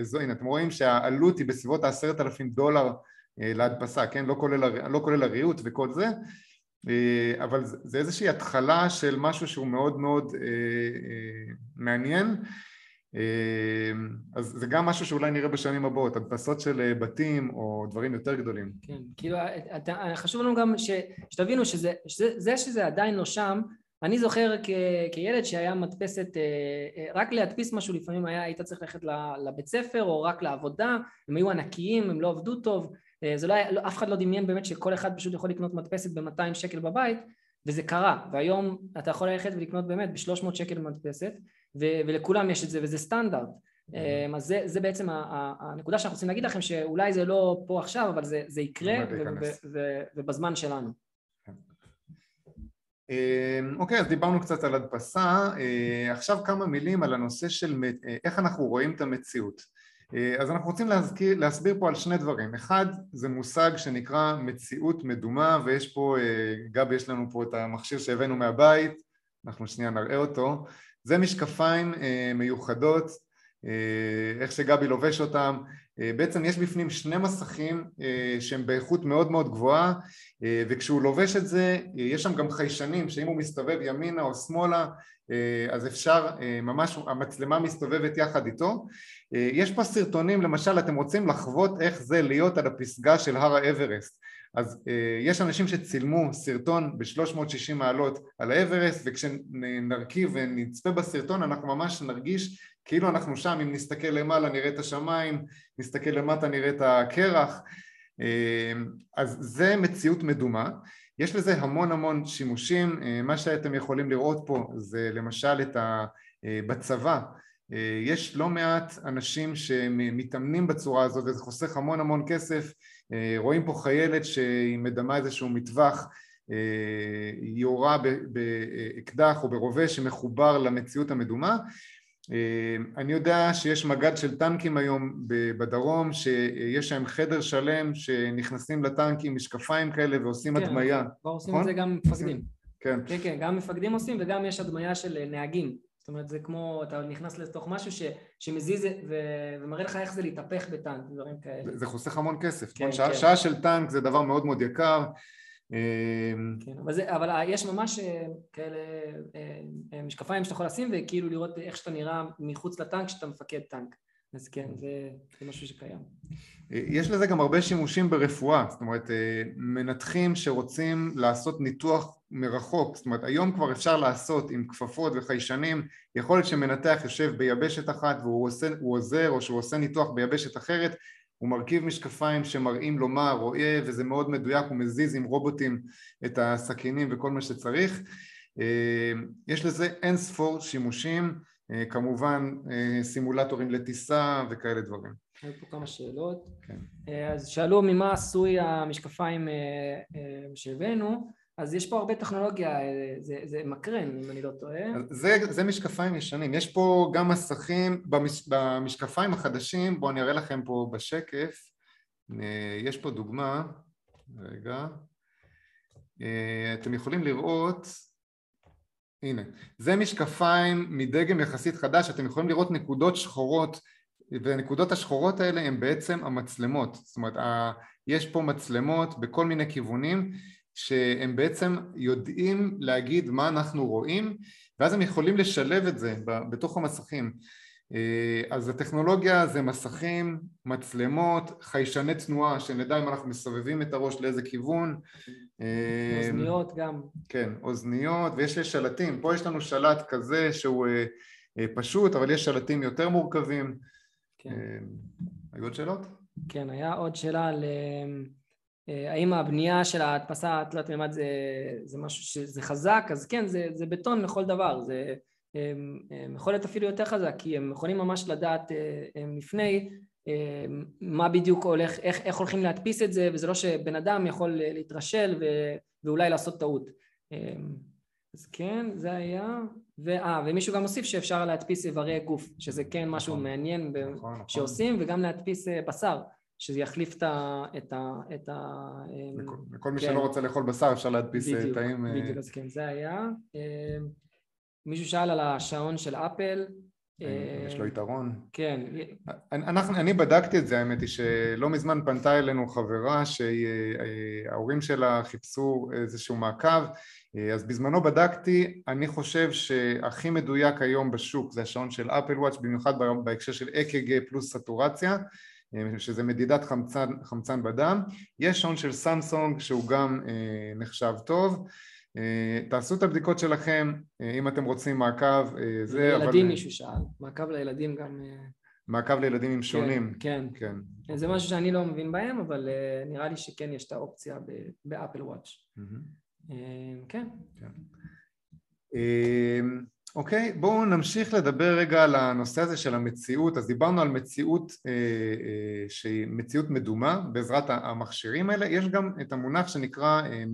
אזור, אה, הנה אתם רואים שהעלות היא בסביבות העשרת אלפים דולר אה, להדפסה, כן? לא כולל, לא כולל הריהוט וכל זה, אבל זה איזושהי התחלה של משהו שהוא מאוד מאוד מעניין אמ, אז זה גם משהו שאולי נראה בשנים הבאות, הדפסות של אה, בתים או דברים יותר גדולים. כן, כאילו חשוב לנו גם ש, שתבינו שזה שזה, שזה עדיין לא שם, אני זוכר כ, כילד שהיה מדפסת, אה, אה, רק להדפיס משהו לפעמים היה, היית צריך ללכת לבית ספר או רק לעבודה, הם היו ענקיים, הם לא עבדו טוב, זה לא היה, לא, אף אחד לא דמיין באמת שכל אחד פשוט יכול לקנות מדפסת ב-200 שקל בבית וזה קרה, והיום אתה יכול ללכת ולקנות באמת ב-300 שקל מדפסת ו- ולכולם יש את זה וזה סטנדרט. אמ, אז זה, זה בעצם הנקודה שאנחנו רוצים להגיד לכם שאולי זה לא פה עכשיו אבל זה, זה יקרה ו- ו- ו- ובזמן שלנו. אמ, אוקיי אז דיברנו קצת על הדפסה. אה, עכשיו כמה מילים על הנושא של אה, איך אנחנו רואים את המציאות. אה, אז אנחנו רוצים להזכיר, להסביר פה על שני דברים. אחד זה מושג שנקרא מציאות מדומה ויש פה גבי יש לנו פה את המכשיר שהבאנו מהבית. אנחנו שנייה נראה אותו זה משקפיים אה, מיוחדות, אה, איך שגבי לובש אותם, אה, בעצם יש בפנים שני מסכים שהם באיכות מאוד מאוד גבוהה וכשהוא לובש את זה יש שם גם חיישנים שאם הוא מסתובב ימינה או שמאלה אז אפשר, ממש המצלמה מסתובבת יחד איתו. יש פה סרטונים למשל אתם רוצים לחוות איך זה להיות על הפסגה של הר האברסט אז אה, יש אנשים שצילמו סרטון ב-360 מעלות על האברסט וכשנרכיב ונצפה בסרטון אנחנו ממש נרגיש כאילו אנחנו שם, אם נסתכל למעלה נראה את השמיים, נסתכל למטה נראה את הקרח. אה, אז זה מציאות מדומה. יש לזה המון המון שימושים, אה, מה שאתם יכולים לראות פה זה למשל את ה... בצבא. יש לא מעט אנשים שמתאמנים בצורה הזאת וזה חוסך המון המון כסף רואים פה חיילת שהיא מדמה איזשהו מטווח יורה באקדח או ברובה שמחובר למציאות המדומה אני יודע שיש מג"ד של טנקים היום בדרום שיש להם חדר שלם שנכנסים לטנק עם משקפיים כאלה ועושים כן, הדמיה, כבר עושים את זה גם מפקדים. כן. כן, כן, גם מפקדים עושים וגם יש הדמיה של נהגים. זאת אומרת זה כמו, אתה נכנס לתוך משהו ש, שמזיז ו, ומראה לך איך זה להתהפך בטנק, דברים כאלה. זה חוסך המון כסף. כן, כן. שעה של טנק זה דבר מאוד מאוד יקר. כן, אבל, זה, אבל יש ממש אה, כאלה אה, משקפיים שאתה יכול לשים וכאילו לראות איך שאתה נראה מחוץ לטנק כשאתה מפקד טנק. אז כן, זה, זה משהו שקיים. יש לזה גם הרבה שימושים ברפואה, זאת אומרת מנתחים שרוצים לעשות ניתוח מרחוק, זאת אומרת היום כבר אפשר לעשות עם כפפות וחיישנים, יכול להיות שמנתח יושב ביבשת אחת והוא עושה, עוזר או שהוא עושה ניתוח ביבשת אחרת, הוא מרכיב משקפיים שמראים לו מה רואה וזה מאוד מדויק, הוא מזיז עם רובוטים את הסכינים וכל מה שצריך, יש לזה אין ספור שימושים אה, כמובן אה, סימולטורים לטיסה וכאלה דברים. היו פה כמה שאלות. כן. אה, אז שאלו ממה עשוי המשקפיים שהבאנו, אז יש פה הרבה טכנולוגיה, זה, זה מקרן אם אני לא טועה. זה, זה משקפיים ישנים, יש פה גם מסכים, במש, במשקפיים החדשים, בואו אני אראה לכם פה בשקף, יש פה דוגמה, רגע, אתם יכולים לראות הנה, זה משקפיים מדגם יחסית חדש, אתם יכולים לראות נקודות שחורות והנקודות השחורות האלה הן בעצם המצלמות, זאת אומרת יש פה מצלמות בכל מיני כיוונים שהם בעצם יודעים להגיד מה אנחנו רואים ואז הם יכולים לשלב את זה בתוך המסכים. אה, אז הטכנולוגיה זה מסכים, מצלמות, חיישני תנועה שנדע אם אנחנו מסובבים את הראש לאיזה כיוון. אה, אוזניות גם. כן, אוזניות ויש שלטים, פה יש לנו שלט כזה שהוא אה, פשוט אבל יש שלטים יותר מורכבים. כן. היו עוד שאלות? כן, היה עוד שאלה על האם הבנייה של ההדפסה התלת מימד זה, זה משהו שזה חזק, אז כן, זה, זה בטון לכל דבר, זה יכול להיות אפילו יותר חזק כי הם יכולים ממש לדעת אה, לפני מה בדיוק הולך, איך, איך הולכים להדפיס את זה וזה לא שבן אדם יכול להתרשל ו, ואולי לעשות טעות. אז כן, זה היה, ואה, ומישהו גם הוסיף שאפשר להדפיס איברי גוף, שזה כן משהו נכון, מעניין נכון, נכון. שעושים, וגם להדפיס אה, בשר, שזה יחליף את ה... את ה, את ה לכל, לכל מי כן. שלא רוצה לאכול בשר אפשר להדפיס בדיוק, תאים... בדיוק, אז כן, זה היה. מישהו שאל על השעון של אפל. יש לו יתרון. כן. אנחנו, אני בדקתי את זה, האמת היא שלא מזמן פנתה אלינו חברה שההורים שלה חיפשו איזשהו מעקב, אז בזמנו בדקתי, אני חושב שהכי מדויק היום בשוק זה השעון של אפל וואץ', במיוחד בהקשר של אק"ג פלוס סטורציה, שזה מדידת חמצן, חמצן בדם, יש שעון של סמסונג שהוא גם נחשב טוב אה, תעשו את הבדיקות שלכם, אה, אם אתם רוצים מעקב, אה, זה לילדים אבל... מישהו שאל, מעקב לילדים גם... מעקב לילדים עם שונים. כן, כן. כן. זה משהו שאני לא מבין בהם, אבל נראה לי שכן יש את האופציה באפל וואץ'. כן. כן. אוקיי, בואו נמשיך לדבר רגע על הנושא הזה של המציאות, אז דיברנו על מציאות אה, אה, שהיא מציאות מדומה בעזרת המכשירים האלה, יש גם את המונח שנקרא, אה,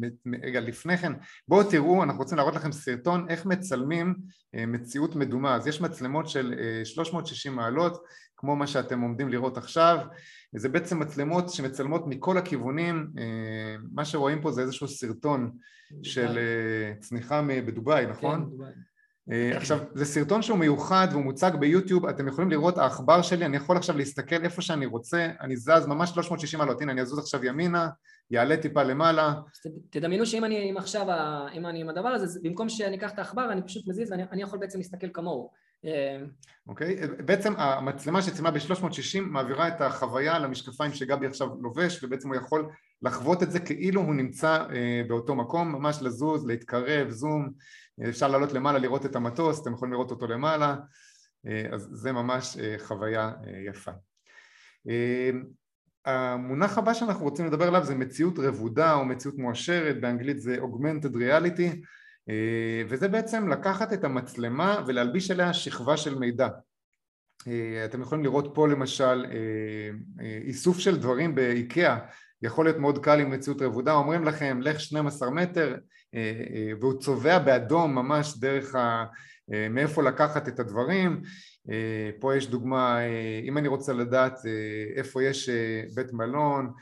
רגע לפני כן, בואו תראו, אנחנו רוצים להראות לכם סרטון איך מצלמים אה, מציאות מדומה, אז יש מצלמות של אה, 360 מעלות, כמו מה שאתם עומדים לראות עכשיו, זה בעצם מצלמות שמצלמות מכל הכיוונים, אה, מה שרואים פה זה איזשהו סרטון של אה, צניחה בדובאי, נכון? כן, דובאי. אה, עכשיו זה סרטון שהוא מיוחד והוא מוצג ביוטיוב אתם יכולים לראות העכבר שלי אני יכול עכשיו להסתכל איפה שאני רוצה אני זז ממש 360 מעלות הנה אני אזוז עכשיו ימינה יעלה טיפה למעלה. תדמיינו שאם אני עם עכשיו אם אני עם הדבר הזה במקום שאני אקח את העכבר אני פשוט מזיז ואני יכול בעצם להסתכל כמוהו. אה, אוקיי? okay. בעצם המצלמה שצילמה ב-360 מעבירה את החוויה למשקפיים שגבי עכשיו לובש ובעצם הוא יכול לחוות את זה כאילו הוא נמצא אה, באותו מקום ממש לזוז להתקרב זום אפשר לעלות למעלה לראות את המטוס, אתם יכולים לראות אותו למעלה, אה, אז זה ממש אה, חוויה אה, יפה. המונח הבא שאנחנו רוצים לדבר עליו זה מציאות רבודה או מציאות מואשרת, באנגלית זה Augmented Reality, וזה בעצם לקחת את המצלמה ולהלביש עליה שכבה של מידע. אתם יכולים לראות פה למשל איסוף של דברים באיקאה יכול להיות מאוד קל עם מציאות רבודה, אומרים לכם לך 12 מטר והוא צובע באדום ממש דרך ה... מאיפה לקחת את הדברים אה, פה יש דוגמה, אה, אם אני רוצה לדעת אה, איפה יש בית מלון,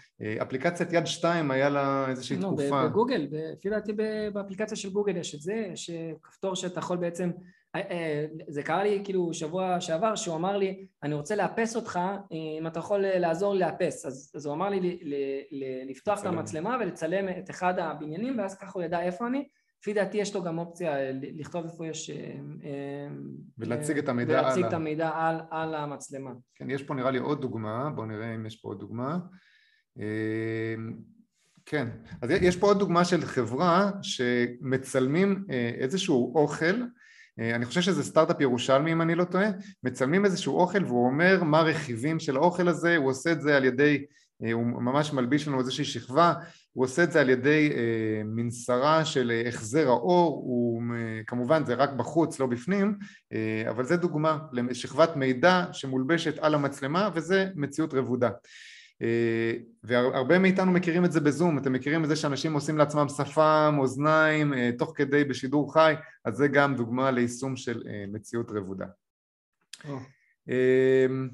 אפליקציית יד שתיים היה לה איזושהי לא, תקופה. בגוגל, לפי דעתי באפליקציה של גוגל יש את זה, יש כפתור שאתה יכול בעצם, זה קרה לי כאילו שבוע שעבר שהוא אמר לי אני רוצה לאפס אותך אם אתה יכול לעזור לי לאפס, אז, אז הוא אמר לי לפתוח את המצלמה ולצלם את אחד הבניינים ואז ככה הוא ידע איפה אני לפי דעתי יש לו גם אופציה אה, לכתוב איפה יש... אה, אה, ולהציג את המידע ולהציג את המידע על, על המצלמה. כן, יש פה נראה לי עוד דוגמה, בואו נראה אם יש פה עוד דוגמה. כן, אז יש פה עוד דוגמה של חברה שמצלמים איזשהו אוכל, אני חושב שזה סטארט-אפ ירושלמי אם אני לא טועה, מצלמים איזשהו אוכל והוא אומר מה הרכיבים של האוכל הזה, הוא עושה את זה על ידי אה, הוא ממש מלביש לנו איזושהי שכבה, הוא עושה את זה על ידי אה, מנסרה של אה, החזר האור, הוא, כמובן זה רק בחוץ לא בפנים, אבל זה דוגמה לשכבת מידע שמולבשת על המצלמה וזה מציאות רבודה. והרבה מאיתנו מכירים את זה בזום, אתם מכירים את זה שאנשים עושים לעצמם שפם, אוזניים, תוך כדי בשידור חי, אז זה גם דוגמה ליישום של מציאות רבודה. Oh. אמ,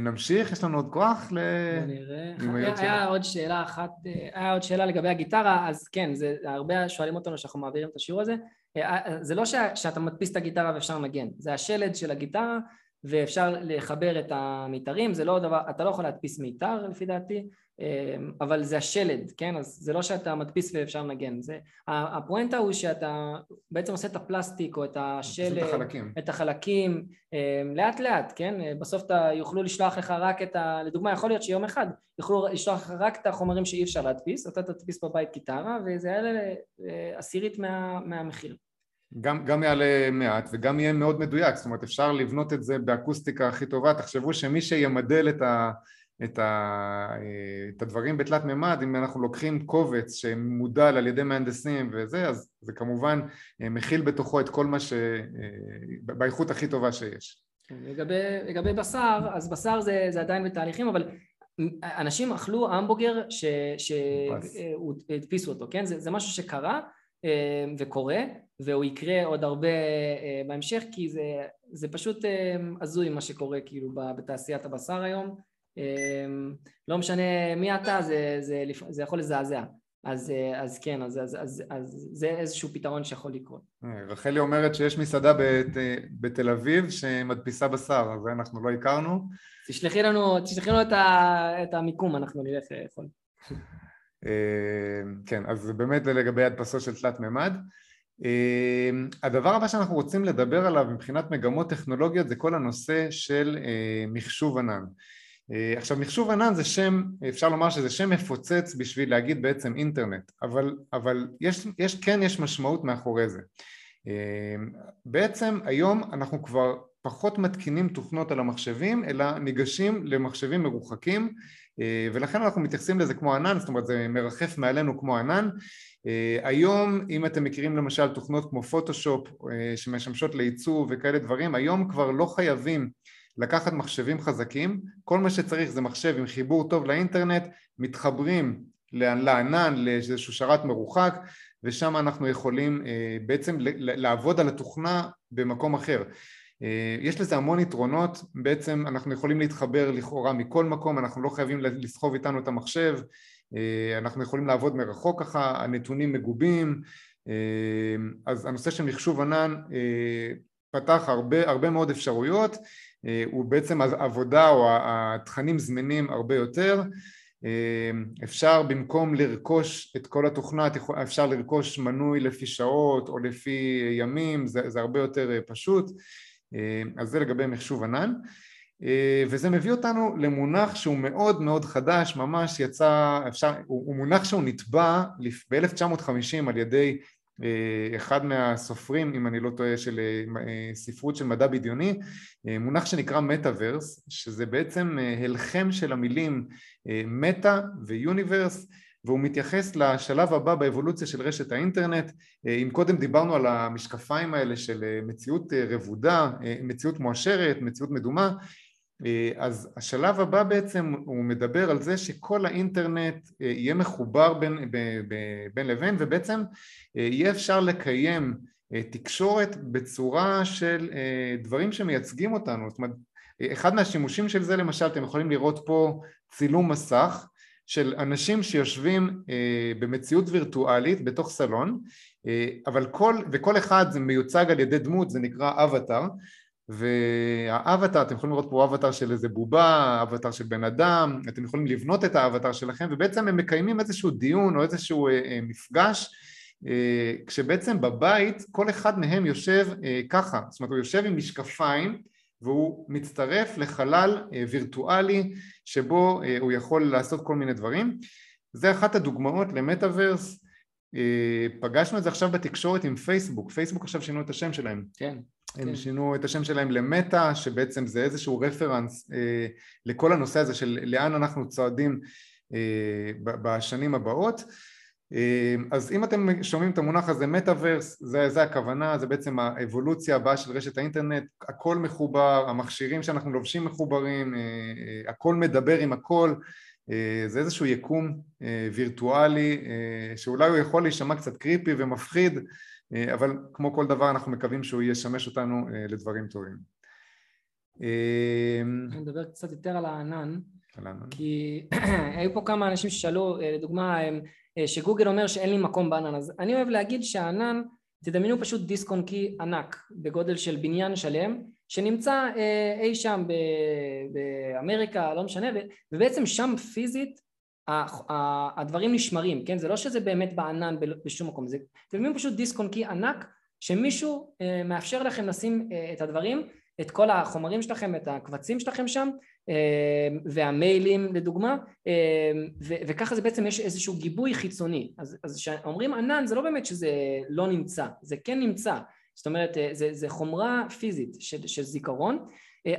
נמשיך, יש לנו עוד כוח ל... נראה. היה עוד שאלה אחת, היה עוד שאלה לגבי הגיטרה, אז כן, זה הרבה שואלים אותנו שאנחנו מעבירים את השיעור הזה. אה, זה לא שאתה מדפיס את הגיטרה ואפשר לנגן, זה השלד של הגיטרה ואפשר לחבר את המיתרים, זה לא דבר, אתה לא יכול להדפיס מיתר לפי דעתי, אמ, אבל זה השלד, כן? אז זה לא שאתה מדפיס ואפשר לנגן, זה, הפואנטה הוא שאתה בעצם עושה את הפלסטיק או את השלד, את החלקים, את החלקים אמ, לאט לאט, כן? בסוף אתה יוכלו לשלוח לך רק את ה... לדוגמה יכול להיות שיום אחד יוכלו לשלוח לך רק את החומרים שאי אפשר להדפיס, אתה תדפיס בבית גיטרה וזה יעלה לעשירית מה, מהמחיר. גם, גם יעלה מעט וגם יהיה מאוד מדויק, זאת אומרת אפשר לבנות את זה באקוסטיקה הכי טובה, תחשבו שמי שימדל את ה... את, ה, את הדברים בתלת מימד, אם אנחנו לוקחים קובץ שמודל על ידי מהנדסים וזה, אז זה כמובן אה, מכיל בתוכו את כל מה ש... אה, באיכות הכי טובה שיש. לגבי, לגבי בשר, אז בשר זה, זה עדיין בתהליכים, אבל אנשים אכלו המבוגר שהדפיסו אותו, כן? זה, זה משהו שקרה אה, וקורה, והוא יקרה עוד הרבה בהמשך, כי זה, זה פשוט הזוי מה שקורה כאילו בתעשיית הבשר היום. אמ, לא משנה מי אתה, זה, זה, זה יכול לזעזע. אז, אז כן, אז, אז, אז, אז זה איזשהו פתרון שיכול לקרות. אה, רחלי אומרת שיש מסעדה בת, בתל אביב שמדפיסה בשר, אז אנחנו לא הכרנו. תשלחי לנו, תשלחי לנו את, ה, את המיקום, אנחנו נלך לאכול. אה, כן, אז זה באמת לגבי הדפסות של תלת מימד. אה, הדבר הבא שאנחנו רוצים לדבר עליו מבחינת מגמות טכנולוגיות זה כל הנושא של מחשוב ענן. אה, עכשיו מחשוב ענן זה שם, אפשר לומר שזה שם מפוצץ בשביל להגיד בעצם אינטרנט, אבל, אבל יש, יש, כן יש משמעות מאחורי זה. אה, בעצם היום אנחנו כבר פחות מתקינים תוכנות על המחשבים אלא ניגשים למחשבים מרוחקים אה, ולכן אנחנו מתייחסים לזה כמו ענן, זאת אומרת זה מרחף מעלינו כמו ענן. היום אם אתם מכירים למשל תוכנות כמו פוטושופ שמשמשות לעיצוב וכאלה דברים, היום כבר לא חייבים לקחת מחשבים חזקים, כל מה שצריך זה מחשב עם חיבור טוב לאינטרנט, מתחברים לענן, לאיזשהו שרת מרוחק, ושם אנחנו יכולים אה, בעצם לעבוד על התוכנה במקום אחר. אה, יש לזה המון יתרונות, בעצם אנחנו יכולים להתחבר לכאורה מכל מקום, אנחנו לא חייבים לסחוב איתנו את המחשב, אה, אנחנו יכולים לעבוד מרחוק ככה, הנתונים מגובים, אז הנושא של מחשוב ענן פתח הרבה, הרבה מאוד אפשרויות אה, הוא בעצם עבודה או התכנים זמינים הרבה יותר. אה, אפשר במקום לרכוש את כל התוכנה אפשר לרכוש מנוי לפי שעות או לפי ימים זה, זה הרבה יותר אה, פשוט אז זה לגבי מחשוב ענן. וזה מביא אותנו למונח שהוא מאוד מאוד חדש ממש יצא אפשר הוא, הוא מונח שהוא נתבע ב-1950 על ידי אה, אחד מהסופרים, אם אני לא טועה, של אה, ספרות של מדע בדיוני, אה, מונח שנקרא מטאוורס, שזה בעצם הלחם של המילים מטא ויוניברס, והוא מתייחס לשלב הבא באבולוציה של רשת האינטרנט. אם קודם דיברנו על המשקפיים האלה של מציאות רבודה, מציאות מואשרת, מציאות מדומה אז השלב הבא בעצם הוא מדבר על זה שכל האינטרנט יהיה מחובר בין, בין לבין ובעצם יהיה אפשר לקיים תקשורת בצורה של דברים שמייצגים אותנו. זאת אומרת אחד מהשימושים של זה למשל אתם יכולים לראות פה צילום מסך של אנשים שיושבים אה, במציאות וירטואלית בתוך סלון אה, אבל כל, וכל אחד זה מיוצג על ידי דמות זה נקרא אבטאר והאבטאר, אתם יכולים לראות פה אבטאר של איזה בובה, אבטאר של בן אדם, אתם יכולים לבנות את האבטאר שלכם ובעצם הם מקיימים איזשהו דיון או איזשהו אה, מפגש כשבעצם בבית כל אחד מהם יושב ככה, זאת אומרת הוא יושב עם משקפיים והוא מצטרף לחלל אה, וירטואלי שבו אה, הוא יכול לעשות כל מיני דברים. זה אחת הדוגמאות למטאוורס, אה, פגשנו את זה עכשיו בתקשורת עם פייסבוק, פייסבוק עכשיו שינו את השם שלהם. כן. הם כן. שינו את השם שלהם למטא, שבעצם זה איזשהו רפרנס אה, לכל הנושא הזה של לאן אנחנו צועדים אה, בשנים הבאות. אמ, אז אם אתם שומעים את המונח הזה מטאוורס זה, זה הכוונה זה בעצם האבולוציה הבאה של רשת האינטרנט הכל מחובר המכשירים שאנחנו לובשים מחוברים אה, אה, הכל מדבר עם הכל אה, זה איזשהו יקום וירטואלי שאולי הוא יכול להישמע קצת קריפי ומפחיד אבל כמו כל דבר אנחנו מקווים שהוא ישמש אותנו לדברים טובים. אני מדבר קצת יותר על הענן כי היו פה כמה אנשים ששאלו לדוגמה שגוגל אומר שאין לי מקום בענן. אז אני אוהב להגיד שהענן תדמיינו פשוט דיסק און קי ענק בגודל של בניין שלם שנמצא אה, אי שם באמריקה לא משנה ובעצם שם פיזית הדברים נשמרים כן? זה לא שזה באמת בענן בשום מקום. זה תדמיינו פשוט דיסק און קי ענק שמישהו אה, מאפשר לכם לשים את הדברים את כל החומרים שלכם, את הקבצים שלכם שם אמ, והמיילים לדוגמה אמ, וככה זה בעצם יש איזשהו גיבוי חיצוני. אז כשאומרים ענן זה לא באמת שזה לא נמצא זה כן נמצא. זאת אומרת אה, זה, זה חומרה פיזית של, של זיכרון. אה,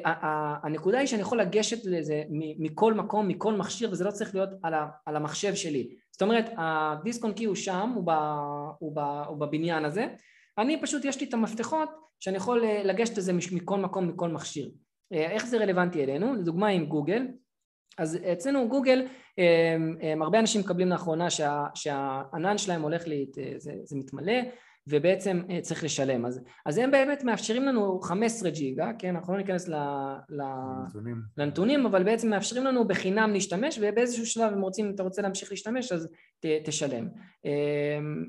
הנקודה היא שאני יכול לגשת לזה מכל מקום מכל מכשיר וזה לא צריך להיות על, ה, על המחשב שלי. זאת אומרת הדיסק און קי הוא שם הוא, ב, הוא, ב, הוא בבניין הזה אני פשוט יש לי את המפתחות שאני יכול אה, לגשת לזה מכל מקום מכל מכשיר. אה, איך זה רלוונטי אלינו? לדוגמה עם גוגל. אז אצלנו גוגל אה, הרבה אנשים מקבלים לאחרונה שה, שהענן שלהם הולך, להת, זה, זה מתמלא ובעצם אה, צריך לשלם. אז, אז הם באמת מאפשרים לנו 15 ג'יגה כן? אנחנו לא ניכנס ל, ל, לנתונים. אבל בעצם מאפשרים לנו בחינם להשתמש ובאיזשהו שלב אם רוצים אתה רוצה להמשיך להשתמש אז ת, תשלם. אמ,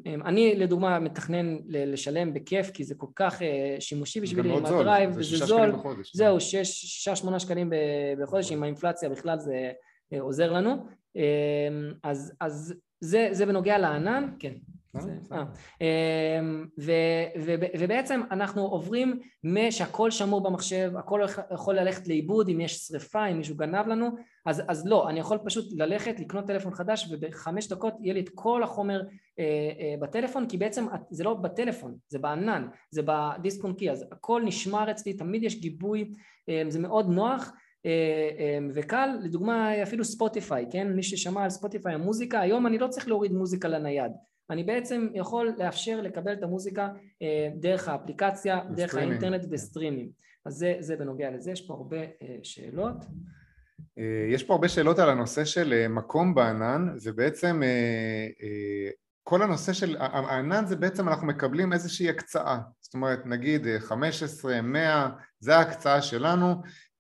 אמ, אני לדוגמה מתכנן לשלם בכיף כי זה כל כך אה, שימושי בשבילי עם הדרייב וזה זול. זהו 6-8 שקלים בחודש עם האינפלציה בכלל זה אה, עוזר לנו. אמ, אז, אז זה, זה בנוגע לענן כן ובעצם אנחנו עוברים משהכל שמור במחשב, הכל יכול ללכת לאיבוד אם יש שריפה, אם מישהו גנב לנו, אז, אז לא, אני יכול פשוט ללכת, לקנות טלפון חדש ובחמש דקות יהיה לי את כל החומר אה, אה, בטלפון, כי בעצם זה לא בטלפון, זה בענן, זה בדיסק און קי, אז הכל נשמר אצלי, תמיד יש גיבוי, זה מאוד נוח וקל, לדוגמה אפילו ספוטיפיי, כן? מי ששמע על ספוטיפיי המוזיקה, היום אני לא צריך להוריד מוזיקה לנייד אני בעצם יכול לאפשר לקבל את המוזיקה אה, דרך האפליקציה, דרך האינטרנט וסטרימים. אז זה, זה בנוגע לזה, יש פה הרבה אה, שאלות. אה, יש פה הרבה שאלות על הנושא של מקום בענן, ובעצם כל הנושא של הענן זה בעצם אנחנו מקבלים איזושהי הקצאה, זאת אומרת נגיד 15, 100, זה ההקצאה שלנו,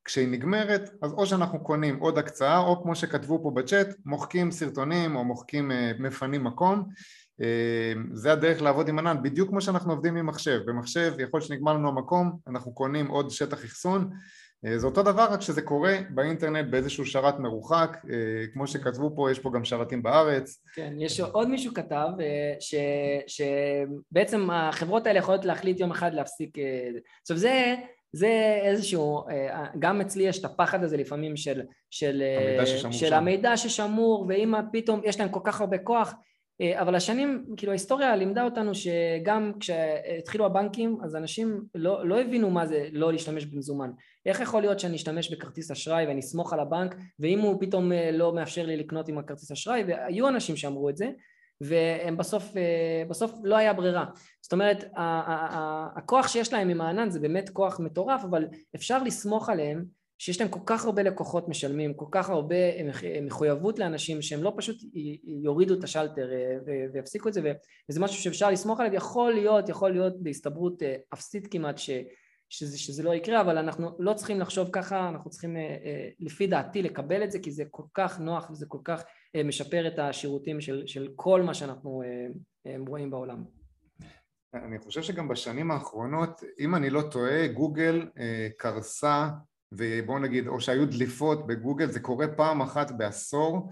כשהיא נגמרת אז או שאנחנו קונים עוד הקצאה או כמו שכתבו פה בצ'אט מוחקים סרטונים או מוחקים מפנים מקום זה הדרך לעבוד עם ענן, בדיוק כמו שאנחנו עובדים עם מחשב, במחשב יכול שנגמר לנו המקום, אנחנו קונים עוד שטח אחסון, אה, זה אותו דבר רק שזה קורה באינטרנט באיזשהו שרת מרוחק, אה, כמו שכתבו פה, יש פה גם שרתים בארץ. כן, יש עוד מישהו כתב אה, ש, שבעצם החברות האלה יכולות להחליט יום אחד להפסיק, עכשיו זה זה איזשהו, גם אצלי יש את הפחד הזה לפעמים של, של, המידע ששמור, של המידע ששמור ואם פתאום יש להם כל כך הרבה כוח אבל השנים, כאילו ההיסטוריה לימדה אותנו שגם כשהתחילו הבנקים אז אנשים לא, לא הבינו מה זה לא להשתמש במזומן. איך יכול להיות שאני אשתמש בכרטיס אשראי ואני אסמוך על הבנק ואם הוא פתאום אה, לא מאפשר לי לקנות עם הכרטיס אשראי? והיו אנשים שאמרו את זה והם בסוף, אה, בסוף לא היה ברירה. זאת אומרת הכוח שיש להם עם הענן זה באמת כוח מטורף אבל אפשר לסמוך עליהם שיש להם כל כך הרבה לקוחות משלמים, כל כך הרבה מחויבות לאנשים שהם לא פשוט יורידו את השלטר אה, ויפסיקו את זה וזה משהו שאפשר לסמוך עליו, יכול להיות, יכול להיות בהסתברות אה, אפסית כמעט ש, שזה, שזה לא יקרה אבל אנחנו לא צריכים לחשוב ככה, אנחנו צריכים אה, לפי דעתי לקבל את זה כי זה כל כך נוח וזה כל כך משפר את השירותים של, של כל מה שאנחנו רואים בעולם. אני חושב שגם בשנים האחרונות, אם אני לא טועה, גוגל קרסה ובואו נגיד, או שהיו דליפות בגוגל, זה קורה פעם אחת בעשור,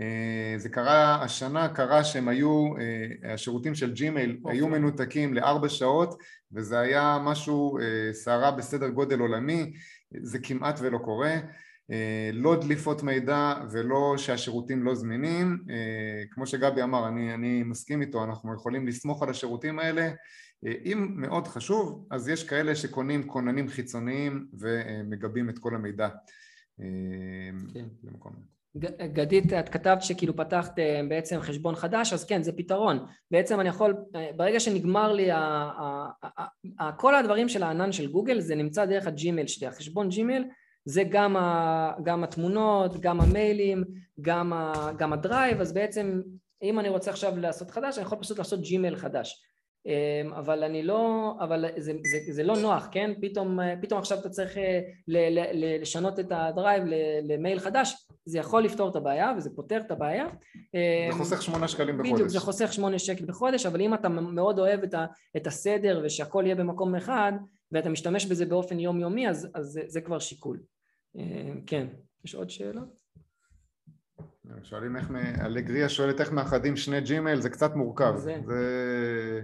אה, זה קרה, השנה קרה שהם היו, אה, השירותים של ג'ימייל אוקיי. היו מנותקים לארבע שעות וזה היה משהו, אה, סערה בסדר גודל עולמי, זה כמעט ולא קורה, לא דליפות מידע ולא שהשירותים לא זמינים, כמו שגבי אמר, אני, אני מסכים איתו, אנחנו יכולים לסמוך על השירותים האלה אם מאוד חשוב, אז יש כאלה שקונים כוננים חיצוניים ומגבים את כל המידע אה, כן. למקום. גדית, את כתבת שכאילו פתחת אה, בעצם חשבון חדש, אז כן, זה פתרון. בעצם אני יכול, אה, ברגע שנגמר לי, ה, ה, ה, ה, כל הדברים של הענן של גוגל, זה נמצא דרך הג'ימייל שלי. החשבון ג'ימייל זה גם, ה, גם התמונות, גם המיילים, גם, ה, גם הדרייב, אז בעצם אם אני רוצה עכשיו לעשות חדש, אני יכול פשוט לעשות ג'ימייל חדש. אמ, אבל אני לא, אבל זה, זה, זה לא נוח, כן? פתאום, פתאום עכשיו אתה צריך אה, ל, ל, ל, לשנות את הדרייב למייל חדש, זה יכול לפתור את הבעיה וזה פותר את הבעיה. זה אמ, חוסך שמונה שקלים בחודש. בדיוק, זה חוסך שמונה שקל בחודש, אבל אם אתה מאוד אוהב את, ה, את הסדר ושהכל יהיה במקום אחד ואתה משתמש בזה באופן יומיומי, אז, אז זה, זה כבר שיקול. אמ, כן, יש עוד שאלות? שואלים איך, אלגריה שואלת איך מאחדים שני ג'ימייל, זה קצת מורכב. זה... זה...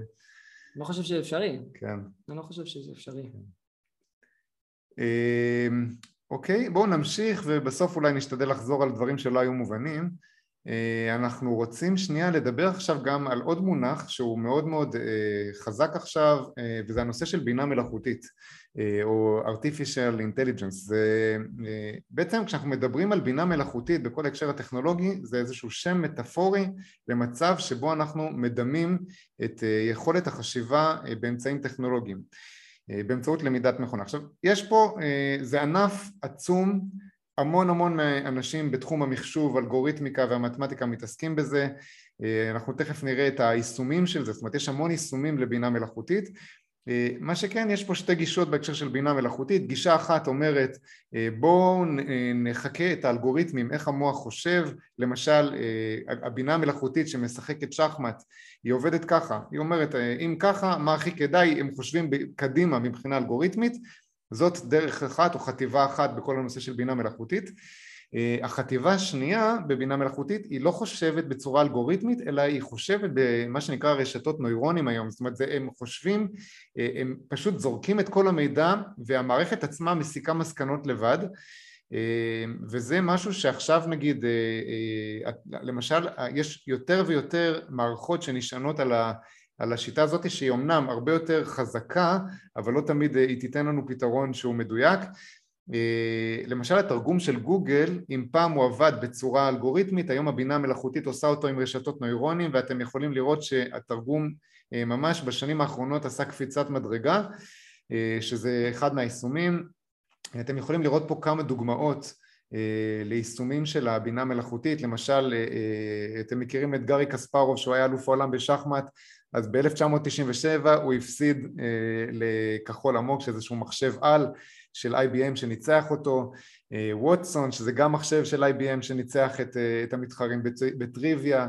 לא חושב שזה אפשרי. כן. אני לא חושב שזה אפשרי. אמ, אוקיי, בואו נמשיך ובסוף אולי נשתדל לחזור על דברים שלא היו מובנים. אה, אנחנו רוצים שנייה לדבר עכשיו גם על עוד מונח שהוא מאוד מאוד אה, חזק עכשיו אה, וזה הנושא של בינה מלאכותית או artificial intelligence זה בעצם כשאנחנו מדברים על בינה מלאכותית בכל הקשר הטכנולוגי זה איזשהו שם מטאפורי למצב שבו אנחנו מדמים את יכולת החשיבה באמצעים טכנולוגיים באמצעות למידת מכונה. עכשיו יש פה, זה ענף עצום המון המון אנשים בתחום המחשוב, אלגוריתמיקה והמתמטיקה מתעסקים בזה, אה, אנחנו תכף נראה את היישומים של זה, זאת אומרת יש המון יישומים לבינה מלאכותית. אה, מה שכן יש פה שתי גישות בהקשר של בינה מלאכותית, גישה אחת אומרת אה, בואו נחכה את האלגוריתמים איך המוח חושב, למשל הבינה המלאכותית שמשחקת שחמט היא עובדת ככה, היא אומרת אם ככה מה הכי כדאי? הם חושבים קדימה מבחינה אלגוריתמית זאת דרך אחת או חטיבה אחת בכל הנושא של בינה מלאכותית. אה, החטיבה השנייה בבינה מלאכותית היא לא חושבת בצורה אלגוריתמית אלא היא חושבת במה שנקרא רשתות נוירונים היום זאת אומרת הם חושבים אה, הם פשוט זורקים את כל המידע והמערכת עצמה מסיקה מסקנות לבד אה, וזה משהו שעכשיו נגיד למשל יש יותר ויותר מערכות שנשענות על ה על השיטה הזאת שהיא אמנם הרבה יותר חזקה אבל לא תמיד אה, היא תיתן לנו פתרון שהוא מדויק. אה, למשל התרגום של גוגל אם פעם הוא עבד בצורה אלגוריתמית היום הבינה המלאכותית עושה אותו עם רשתות נוירונים ואתם יכולים לראות שהתרגום אה, ממש בשנים האחרונות עשה קפיצת מדרגה שזה אחד מהיישומים. אתם יכולים לראות פה כמה דוגמאות ליישומים של הבינה המלאכותית. למשל אתם מכירים את גארי קספרוב שהוא היה אלוף העולם בשחמט אז ב-1997 הוא הפסיד אה, לכחול עמוק שזה איזשהו מחשב על של IBM שניצח אותו, אה, ווטסון שזה גם מחשב של IBM שניצח את, אה, את המתחרים בטריוויה,